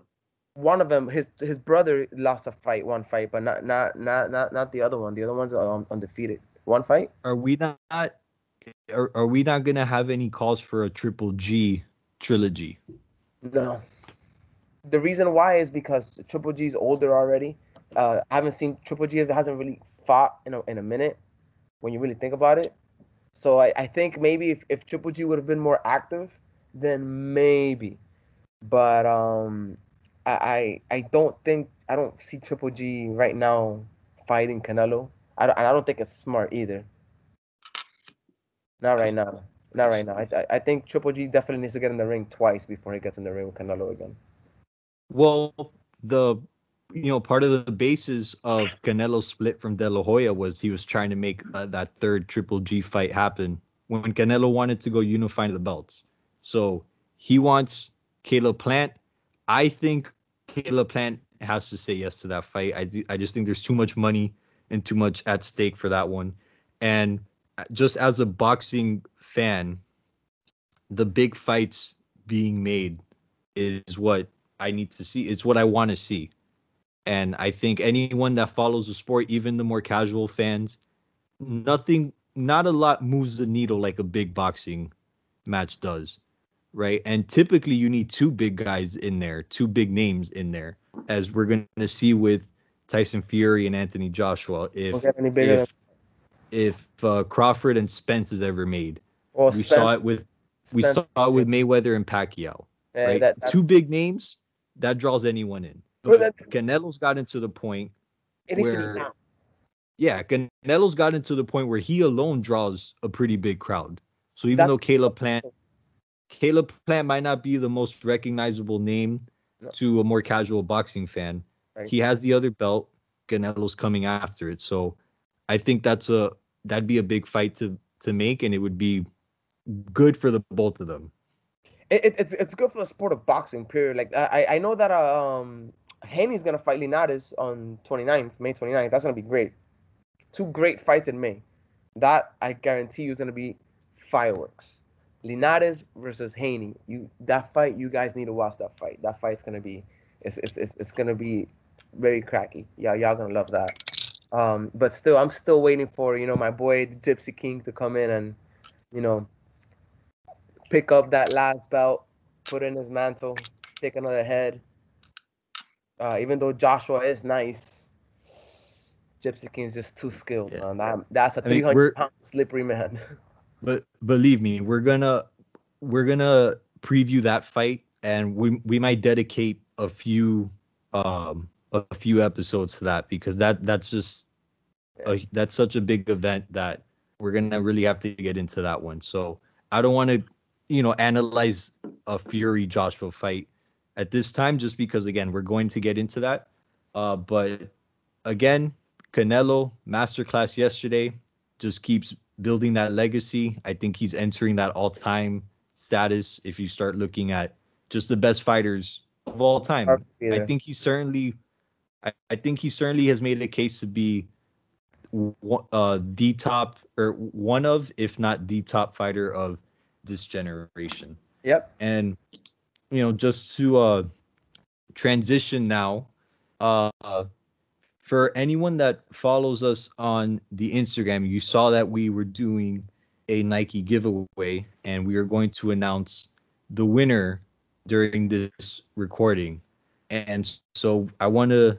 [SPEAKER 2] One of them, his his brother lost a fight, one fight, but not not not not not the other one. The other one's um, undefeated. One fight.
[SPEAKER 1] Are we not? Are, are we not gonna have any calls for a Triple G trilogy?
[SPEAKER 2] No. The reason why is because Triple G's older already. Uh, I haven't seen Triple G hasn't really fought in a in a minute. When you really think about it, so I, I think maybe if, if Triple G would have been more active, then maybe. But um, I, I I don't think I don't see Triple G right now fighting Canelo. I don't, I don't think it's smart either. Not right now. Not right now. I, I I think Triple G definitely needs to get in the ring twice before he gets in the ring with Canelo again.
[SPEAKER 1] Well, the you know part of the basis of Canelo split from De La Hoya was he was trying to make uh, that third Triple G fight happen when Canelo wanted to go unify the belts. So he wants Caleb Plant. I think Caleb Plant has to say yes to that fight. I th- I just think there's too much money and too much at stake for that one. And uh, just as a boxing fan, the big fights being made is what I need to see. It's what I want to see. And I think anyone that follows the sport, even the more casual fans, nothing, not a lot moves the needle like a big boxing match does. Right. And typically you need two big guys in there, two big names in there, as we're going to see with Tyson Fury and Anthony Joshua. If,
[SPEAKER 2] Don't get any bigger
[SPEAKER 1] if, if uh, Crawford and Spence is ever made,
[SPEAKER 2] Well,
[SPEAKER 1] we saw it with, we
[SPEAKER 2] Spence-
[SPEAKER 1] saw it with Mayweather and Pacquiao
[SPEAKER 2] yeah,
[SPEAKER 1] right?
[SPEAKER 2] that- that-
[SPEAKER 1] Two big names that draws anyone in. But
[SPEAKER 2] that-
[SPEAKER 1] Canelo's gotten to the point,
[SPEAKER 2] it needs to
[SPEAKER 1] where-
[SPEAKER 2] be now.
[SPEAKER 1] yeah, Canelo's gotten to the point where he alone draws a pretty big crowd. So even though Caleb Plant, Caleb Plant might not be the most recognizable name
[SPEAKER 2] No.
[SPEAKER 1] to a more casual boxing fan,
[SPEAKER 2] Right.
[SPEAKER 1] he has the other belt. Canelo's coming after it, so I think that's a that'd be a big fight to to make, and it would be good for the both of them.
[SPEAKER 2] it, it, it's it's good for the sport of boxing. Period. Like I I know that um Haney's gonna fight Linares on 29th, May 29th. That's gonna be great. Two great fights in May. That I guarantee you is gonna be fireworks. Linares versus Haney. You that fight. You guys need to watch that fight. That fight's gonna be it's it's it's, it's gonna be very cracky. Yeah, y'all gonna love that. Um, but still, I'm still waiting for you know my boy the Gypsy King to come in and you know pick up that last belt, put in his mantle, take another head. Uh, even though Joshua is nice, Gypsy King is just too skilled,
[SPEAKER 1] Yeah.
[SPEAKER 2] man. That, that's a 300
[SPEAKER 1] we're-
[SPEAKER 2] slippery man.
[SPEAKER 1] But believe me, we're gonna we're gonna preview that fight, and we we might dedicate a few um a few episodes to that because that that's just a, that's such a big event that we're gonna really have to get into that one. So I don't want to you know analyze a Fury Joshua fight at this time just because again we're going to get into that. Uh, but again, Canelo masterclass yesterday just keeps building that legacy. I think he's entering that all-time status if you start looking at just the best fighters of all time. I think he certainly I, I think he certainly has made a case to be uh the top or one of if not the top fighter of this generation.
[SPEAKER 2] Yep.
[SPEAKER 1] And you know, just to uh transition now, uh for anyone that follows us on the Instagram, you saw that we were doing a Nike giveaway and we are going to announce the winner during this recording. And so I want to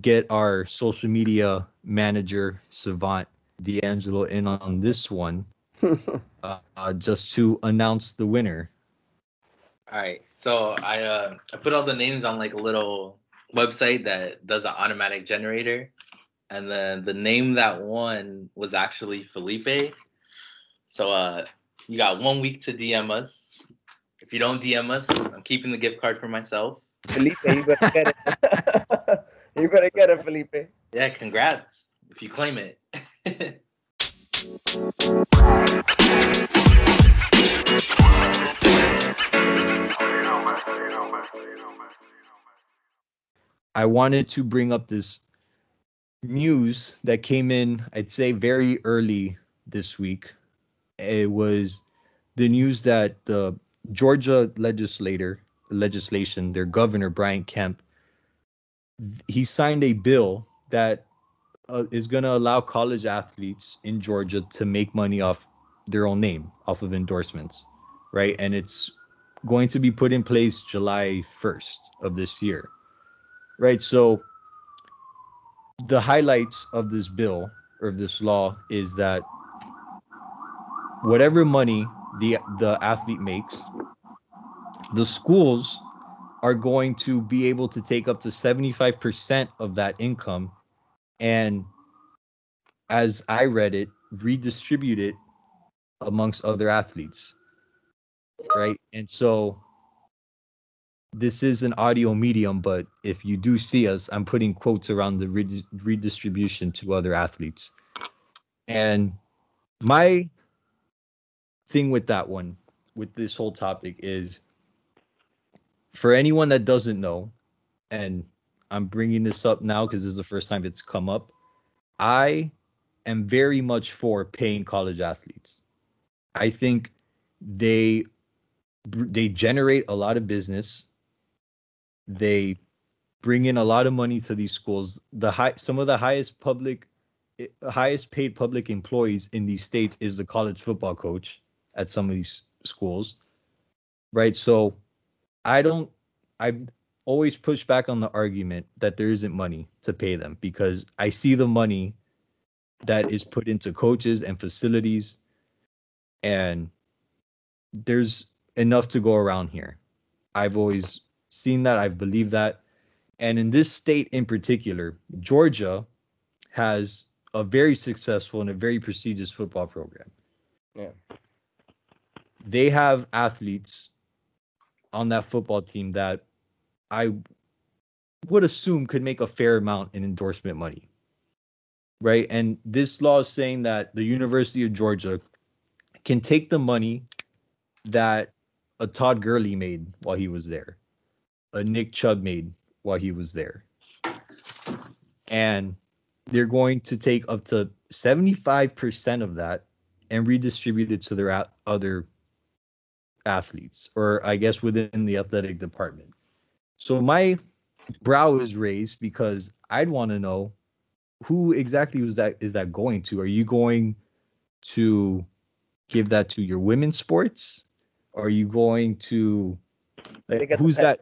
[SPEAKER 1] get our social media manager, Savant D'Angelo, in on this one uh, uh, just to announce the winner.
[SPEAKER 3] All right. So I uh I put all the names on like a little website that does an automatic generator. And then the name that won was actually Felipe. So uh you got one week to DM us. If you don't DM us, I'm keeping the gift card for myself.
[SPEAKER 2] Felipe, you better get it. you better get it, Felipe.
[SPEAKER 3] Yeah, congrats if you claim it.
[SPEAKER 1] I wanted to bring up this news that came in, I'd say very early this week. It was the news that the Georgia legislator legislation, their governor Brian Kemp, he signed a bill that uh, is going to allow college athletes in Georgia to make money off their own name, off of endorsements, right? And it's going to be put in place July 1st of this year, right? So the highlights of this bill or this law is that whatever money the the athlete makes, the schools are going to be able to take up to 75% of that income and as I read it, redistribute it amongst other athletes. Right? And so this is an audio medium, but if you do see us, I'm putting quotes around the redistribution to other athletes. And my thing with that one, with this whole topic, is for anyone that doesn't know, and I'm bringing this up now because this is the first time it's come up. I am very much for paying college athletes. I think they they generate a lot of business they bring in a lot of money to these schools. The high, some of the highest public, highest paid public employees in these states is the college football coach at some of these schools, right? So, I don't. I always push back on the argument that there isn't money to pay them because I see the money that is put into coaches and facilities, and there's enough to go around here. I've always seen that. I've believed that. And in this state in particular, Georgia has a very successful and a very prestigious football program.
[SPEAKER 2] Yeah.
[SPEAKER 1] They have athletes on that football team that I would assume could make a fair amount in endorsement money. Right. And this law is saying that the University of Georgia can take the money that a Todd Gurley made while he was there a Nick Chubb made while he was there. And they're going to take up to 75% of that and redistribute it to their a- other athletes, or I guess within the athletic department. So my brow is raised because I'd want to know who exactly is that is that going to? Are you going to give that to your women's sports? Are you going to like, who's that?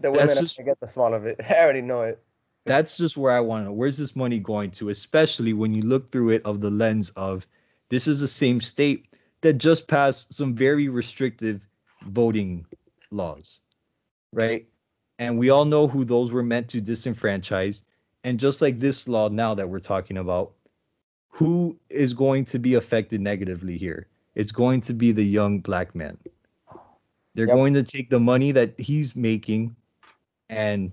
[SPEAKER 2] The women just, get the small of it. I already know it.
[SPEAKER 1] That's just where I want to know. Where's this money going to? Especially when you look through it of the lens of this is the same state that just passed some very restrictive voting laws, right? And we all know who those were meant to disenfranchise. And just like this law now that we're talking about, who is going to be affected negatively here? It's going to be the young black man. They're yep. going to take the money that he's making and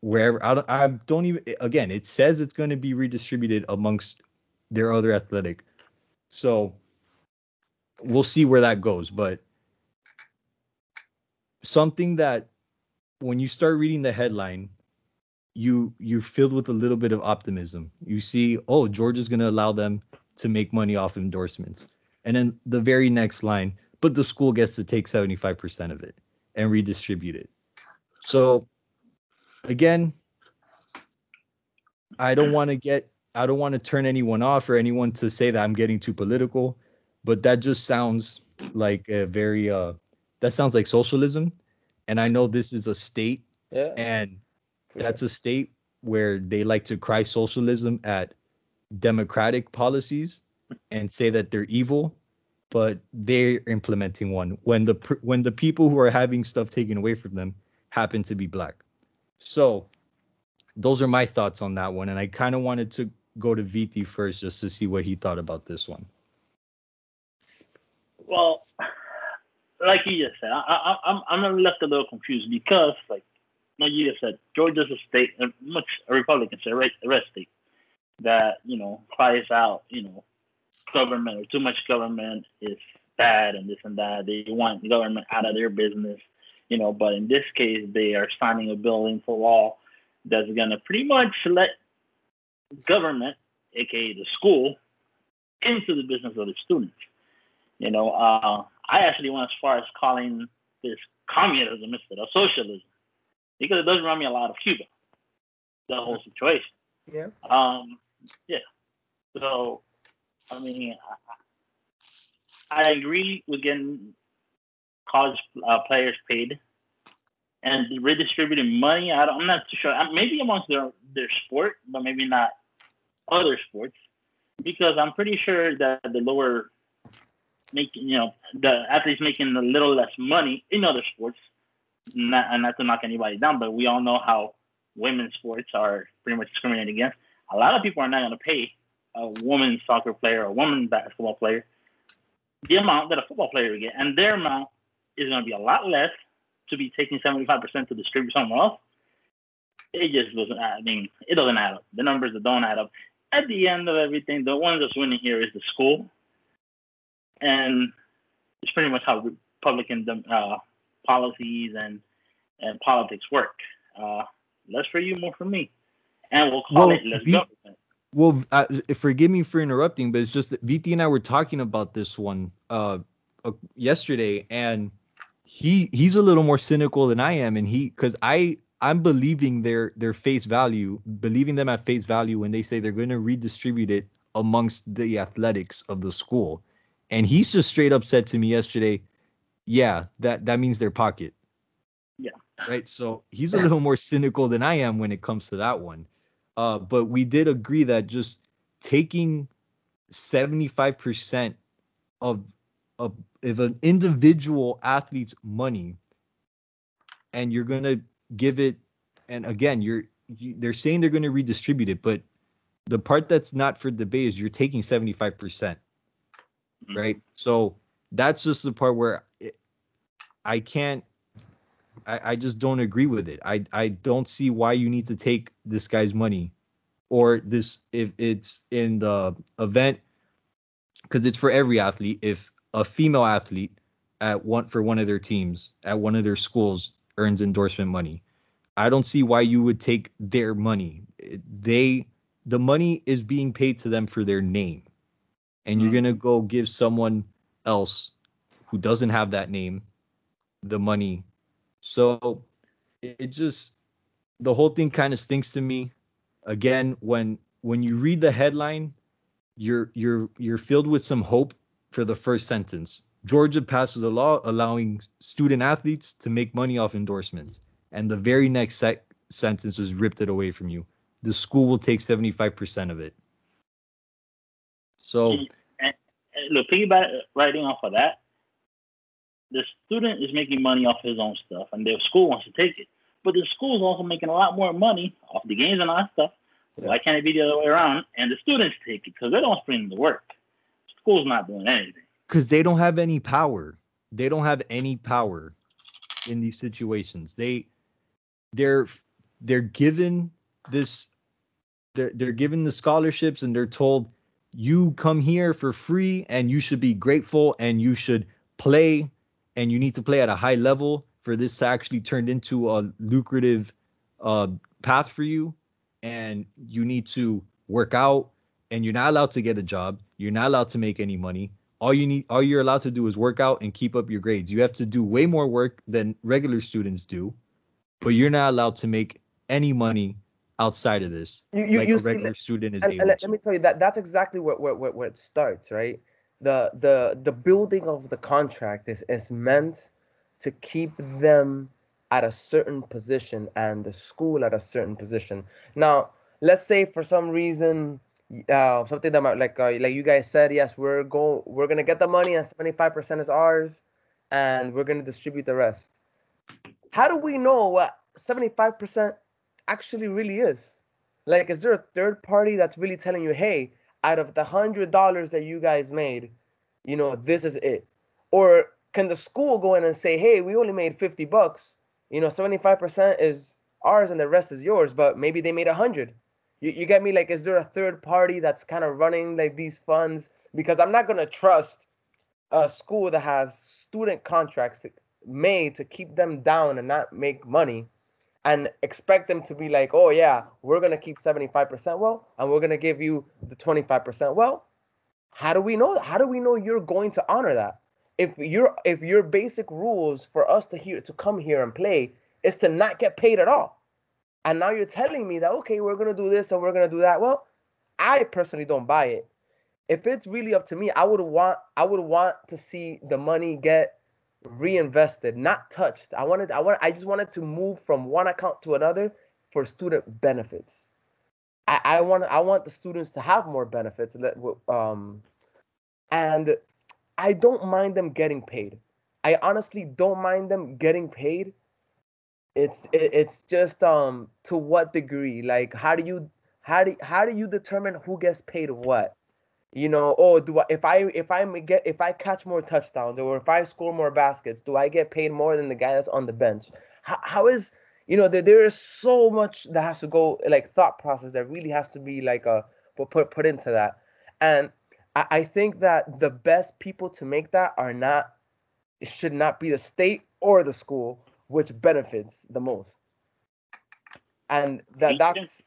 [SPEAKER 1] wherever I don't, I don't even again it says it's going to be redistributed amongst their other athletic so we'll see where that goes but something that when you start reading the headline you you're filled with a little bit of optimism you see oh georgia's going to allow them to make money off endorsements and then the very next line but the school gets to take 75% of it and redistribute it so again, I don't want to get I don't want to turn anyone off or anyone to say that I'm getting too political, but that just sounds like a very uh that sounds like socialism. And I know this is a state
[SPEAKER 2] yeah.
[SPEAKER 1] and that's a state where they like to cry socialism at democratic policies and say that they're evil but they're implementing one when the when the people who are having stuff taken away from them happen to be black so those are my thoughts on that one. And I kind of wanted to go to Viti first just to see what he thought about this one.
[SPEAKER 4] Well, like you just said, I, I, I'm I'm left a little confused because, like, like you just said, Georgia's a state, uh, much a Republican state, a red state that you know cries out, you know, government or too much government is bad and this and that. They want government out of their business you know, but in this case, they are signing a bill into law that's going to pretty much let government, aka the school, into the business of the students. You know, uh, I actually went as far as calling this communism instead of socialism because it does remind me a lot of Cuba, the whole situation.
[SPEAKER 2] Yeah.
[SPEAKER 4] Um, yeah. So, I mean, I, agree with getting college uh, players paid and redistributing money. I am not too sure. Maybe amongst their their sport, but maybe not other sports, because I'm pretty sure that the lower making, you know, the athletes making a little less money in other sports. Not, and not to knock anybody down, but we all know how women's sports are pretty much discriminated against. A lot of people are not going to pay a women's soccer player or a women's basketball player the amount that a football player would get, and their amount is going to be a lot less to be taking 75% to distribute somewhere else. It just doesn't. I mean, it doesn't add up. The numbers that don't add up. At the end of everything, the one that's winning here is the school, and it's pretty much how Republican uh, policies and and politics work. Uh, less for you, more for me, and we'll call well, it less government.
[SPEAKER 1] Well, uh, forgive me for interrupting, but it's just that Viti and I were talking about this one uh, uh, yesterday, and he he's a little more cynical than I am, and he because I I'm believing their their face value, believing them at face value when they say they're going to redistribute it amongst the athletics of the school, and he's just straight up said to me yesterday, yeah, that that means their pocket.
[SPEAKER 4] Yeah.
[SPEAKER 1] Right. So he's a little more cynical than I am when it comes to that one. Uh, but we did agree that just taking 75% of of if an individual athlete's money and you're going to give it and again you're you, they're saying they're going to redistribute it but the part that's not for debate is you're taking 75% mm-hmm. right so that's just the part where it, i can't I, I just don't agree with it. I, I don't see why you need to take this guy's money or this if it's in the event because it's for every athlete. If a female athlete at one for one of their teams at one of their schools earns endorsement money, I don't see why you would take their money. They the money is being paid to them for their name. And mm-hmm. you're going to go give someone else who doesn't have that name the money so it just the whole thing kind of stinks to me. Again, when when you read the headline, you're you're you're filled with some hope for the first sentence. Georgia passes a law allowing student athletes to make money off endorsements, and the very next sec- sentence just ripped it away from you. The school will take seventy five percent of it. So,
[SPEAKER 4] and, and, look, piggyback writing off of that, the student is making money off his own stuff, and the school wants to take it. But the school is also making a lot more money off the games and all that stuff. Yeah. Why can't it be the other way around? And the students take it because they don't bring the work. School's not doing anything.
[SPEAKER 1] Because they don't have any power. They don't have any power in these situations. They they're they're given this they're they're given the scholarships and they're told you come here for free and you should be grateful and you should play and you need to play at a high level for this to actually turn into a lucrative uh, path for you. And you need to work out and you're not allowed to get a job. You're not allowed to make any money. All you need all you're allowed to do is work out and keep up your grades. You have to do way more work than regular students do but you're not allowed to make any money outside of this
[SPEAKER 2] you, you,
[SPEAKER 1] like
[SPEAKER 2] you
[SPEAKER 1] a regular
[SPEAKER 2] see,
[SPEAKER 1] student is
[SPEAKER 2] and,
[SPEAKER 1] able
[SPEAKER 2] and let, let me tell you that that's exactly where, where, where, where it starts right the the the building of the contract is is meant to keep them at a certain position and the school at a certain position. Now, let's say for some reason uh, something that might like uh, like you guys said, yes, we're go we're gonna get the money and seventy five percent is ours, and we're gonna distribute the rest. How do we know what seventy five percent actually really is? Like, is there a third party that's really telling you, hey, out of the hundred dollars that you guys made, you know, this is it? Or can the school go in and say, hey, we only made 50 bucks, you know, 75% is ours and the rest is yours, but maybe they made a hundred. You, you get me? Like, is there a third party that's kind of running like these funds? Because I'm not gonna trust a school that has student contracts made to keep them down and not make money and expect them to be like, oh yeah, we're gonna keep 75% well, and we're gonna give you the 25% well. How do we know that? How do we know you're going to honor that? If your if your basic rules for us to here to come here and play is to not get paid at all. And now you're telling me that okay, we're gonna do this and we're gonna do that. Well, I personally don't buy it. If it's really up to me, I would want I would want to see the money get reinvested, not touched. I wanted I want I just wanted to move from one account to another for student benefits. I, I want I want the students to have more benefits. Um, and I don't mind them getting paid. I honestly don't mind them getting paid. It's it, it's just um to what degree? Like how do you how do how do you determine who gets paid what? You know, oh, do I if I if I get if I catch more touchdowns or if I score more baskets, do I get paid more than the guy that's on the bench? How, how is you know there, there is so much that has to go like thought process that really has to be like a put put, put into that, and I, I think that the best people to make that are not it should not be the state or the school which benefits the most, and that that's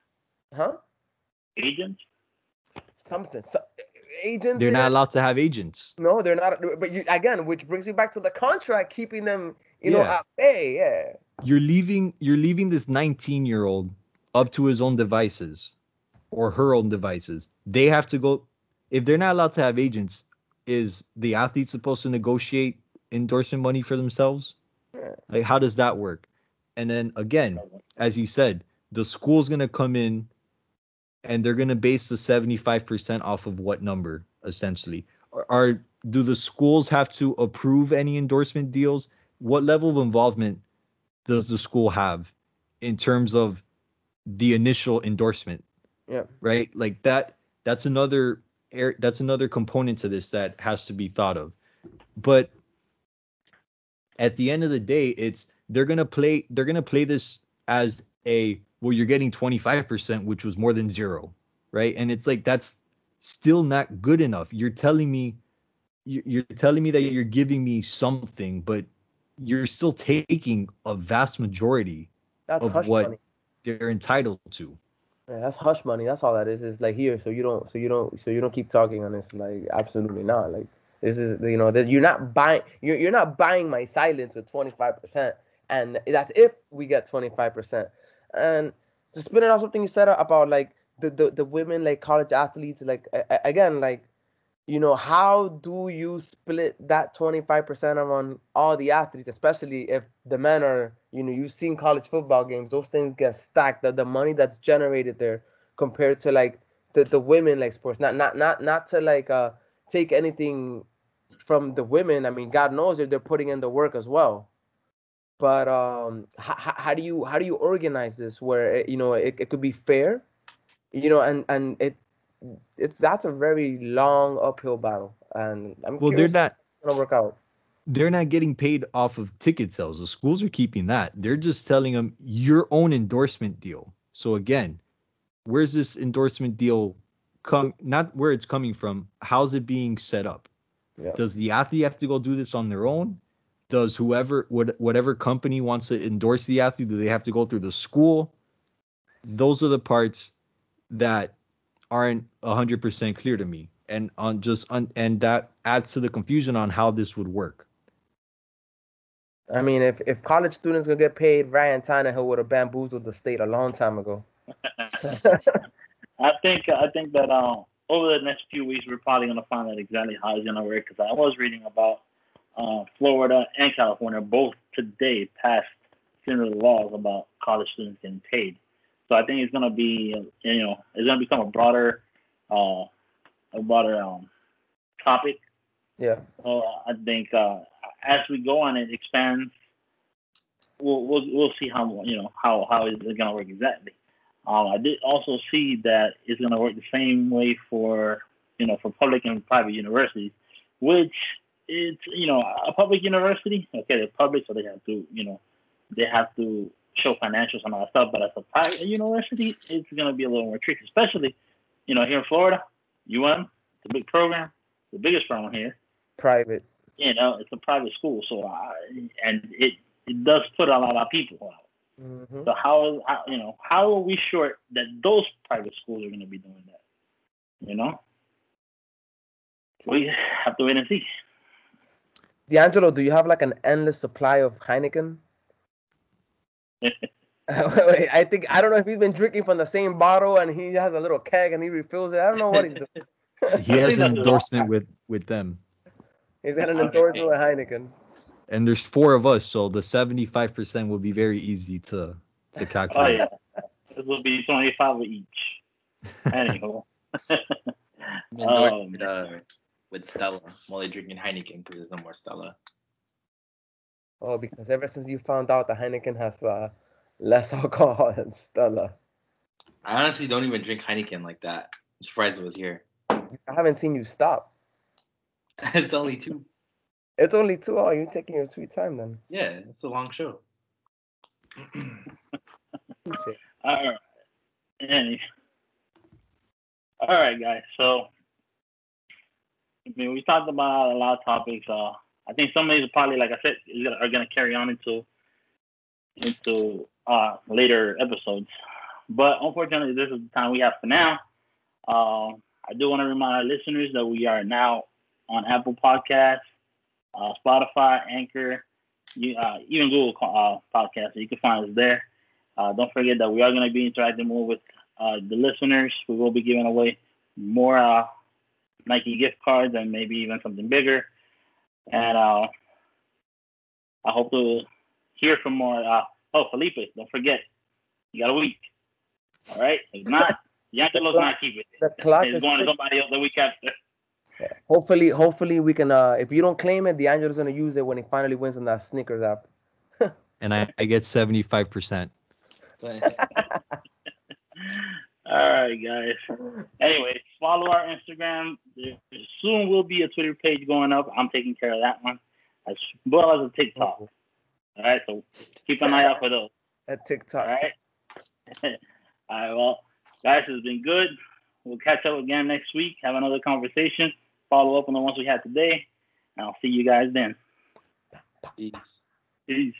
[SPEAKER 2] huh
[SPEAKER 4] Agent?
[SPEAKER 2] something so, agents.
[SPEAKER 1] They're not allowed to have agents.
[SPEAKER 2] No, they're not. But you, again, which brings you back to the contract, keeping them, you know, at bay. Yeah.
[SPEAKER 1] You're leaving. You're leaving this 19 year old up to his own devices, or her own devices. They have to go. If they're not allowed to have agents, is the athlete supposed to negotiate endorsement money for themselves? Yeah. Like, how does that work? And then again, as you said, the school's gonna come in and they're going to base the 75% off of what number essentially? Are, are, do the schools have to approve any endorsement deals? What level of involvement does the school have in terms of the initial endorsement?
[SPEAKER 2] Yeah.
[SPEAKER 1] Right? Like that that's another air that's another component to this that has to be thought of. But at the end of the day it's they're going to play they're going to play this as a well, you're getting 25%, which was more than zero, right? And it's like that's still not good enough. You're telling me you're telling me that you're giving me something, but you're still taking a vast majority that's of what money. they're entitled to.
[SPEAKER 2] Yeah, that's hush money. That's all that is. Is like here, so you don't, so you don't, so you don't keep talking on this. Like absolutely not. Like this is, you know, that you're not buying, you're you're not buying my silence with 25 percent, and that's if we get 25 percent. And to spin it off something you said about like the, the, the women like college athletes, like again, like you know, how do you split that 25% on all the athletes, especially if the men are, you know, you've seen college football games, those things get stacked, the, the money that's generated there compared to like the, the women like sports. Not not not not to like uh take anything from the women. I mean, God knows if they're putting in the work as well but um how, how do you how do you organize this where it, you know it, it could be fair you know and and it it's that's a very long uphill battle and i'm
[SPEAKER 1] well they're not
[SPEAKER 2] gonna work out.
[SPEAKER 1] they're not getting paid off of ticket sales. The schools are keeping that. They're just telling them your own endorsement deal. So again where's this endorsement deal come not where it's coming from how's it being set up? Yeah. does the athlete have to go do this on their own does whoever what whatever company wants to endorse the athlete do they have to go through the school those are the parts that aren't 100% clear to me. And on just on and that adds to the confusion on how this would work.
[SPEAKER 2] I mean if if college students gonna get paid ryan tannehill would have bamboozled the state a long time ago.
[SPEAKER 4] I think i think that um over the next few weeks we're probably gonna find out exactly how it's gonna work because i was reading about uh, Florida and California both today passed similar laws about college students getting paid. So I think it's going to be, you know, it's going to become a broader, uh, a broader um, topic.
[SPEAKER 2] Yeah.
[SPEAKER 4] Uh, I think uh, as we go on, it expands. We'll, we'll we'll see how you know how how it's going to work exactly. Um, I did also see that it's going to work the same way for you know for public and private universities, which it's you know a public university. Okay, they're public, so they have to you know they have to show financials and all that stuff. But as a private university, it's gonna be a little more tricky, especially you know here in Florida, UM, it's a big program, the biggest program here.
[SPEAKER 2] Private.
[SPEAKER 4] You know, it's a private school, so I, and it it does put a lot of people out.
[SPEAKER 2] Mhm.
[SPEAKER 4] So how, how you know how are we sure that those private schools are going to be doing that? You know, we have to wait and see.
[SPEAKER 2] D'Angelo, do you have like an endless supply of Heineken? Wait, wait, I think I don't know if he's been drinking from the same bottle and he has a little keg and he refills it. I don't know what he's doing.
[SPEAKER 1] He has an endorsement with with them,
[SPEAKER 2] He's got an
[SPEAKER 3] Okay.
[SPEAKER 2] endorsement with Heineken.
[SPEAKER 1] and there's four of us, so the seventy five percent will be very easy to to calculate.
[SPEAKER 4] Oh
[SPEAKER 1] calculate.
[SPEAKER 4] yeah, it will be twenty five each. Anyhow,
[SPEAKER 3] I'm
[SPEAKER 4] Um,
[SPEAKER 3] with, Stella. I'm only drinking Heineken because there's no more Stella.
[SPEAKER 2] Oh, because ever since you found out that Heineken has uh, less alcohol than Stella,
[SPEAKER 3] I honestly don't even drink Heineken like that. I'm surprised it was here.
[SPEAKER 2] I haven't seen you stop.
[SPEAKER 3] it's only two.
[SPEAKER 2] It's only two. Oh, you're taking your sweet time then.
[SPEAKER 3] Yeah, it's a long show.
[SPEAKER 4] All right. Any. All right, guys. So, I mean, we talked about a lot of topics. Uh, I think some of these are probably, like I said, are going to carry on into into uh, later episodes. But unfortunately, this is the time we have for now. Um, I do want to remind our listeners that we are now on Apple Podcasts, uh, Spotify, Anchor, you, uh, even Google uh, Podcasts. You can find us there. Uh, don't forget that we are going to be interacting more with uh, the listeners. We will be giving away more uh, Nike gift cards and maybe even something bigger. And uh, I hope to hear from more. Uh, oh, Felipe, don't forget, you got a week. All right? If not, D'Angelo's not keeping it.
[SPEAKER 2] The clock
[SPEAKER 4] It's
[SPEAKER 2] is
[SPEAKER 4] going to somebody else the week after.
[SPEAKER 2] Hopefully, hopefully we can. Uh, if you don't claim it, D'Angelo's gonna use it when he finally wins on that Snickers app.
[SPEAKER 1] And I, I get seventy five percent.
[SPEAKER 4] All right, guys. Anyway, follow our Instagram. There soon will be a Twitter page going up. I'm taking care of that one, as well as a TikTok. All right, so keep an eye out for those.
[SPEAKER 2] At
[SPEAKER 4] All
[SPEAKER 2] TikTok.
[SPEAKER 4] right. all right. Well, guys, it's been good. We'll catch up again next week. Have another conversation. Follow up on the ones we had today. And I'll see you guys then.
[SPEAKER 3] Peace.
[SPEAKER 4] Peace.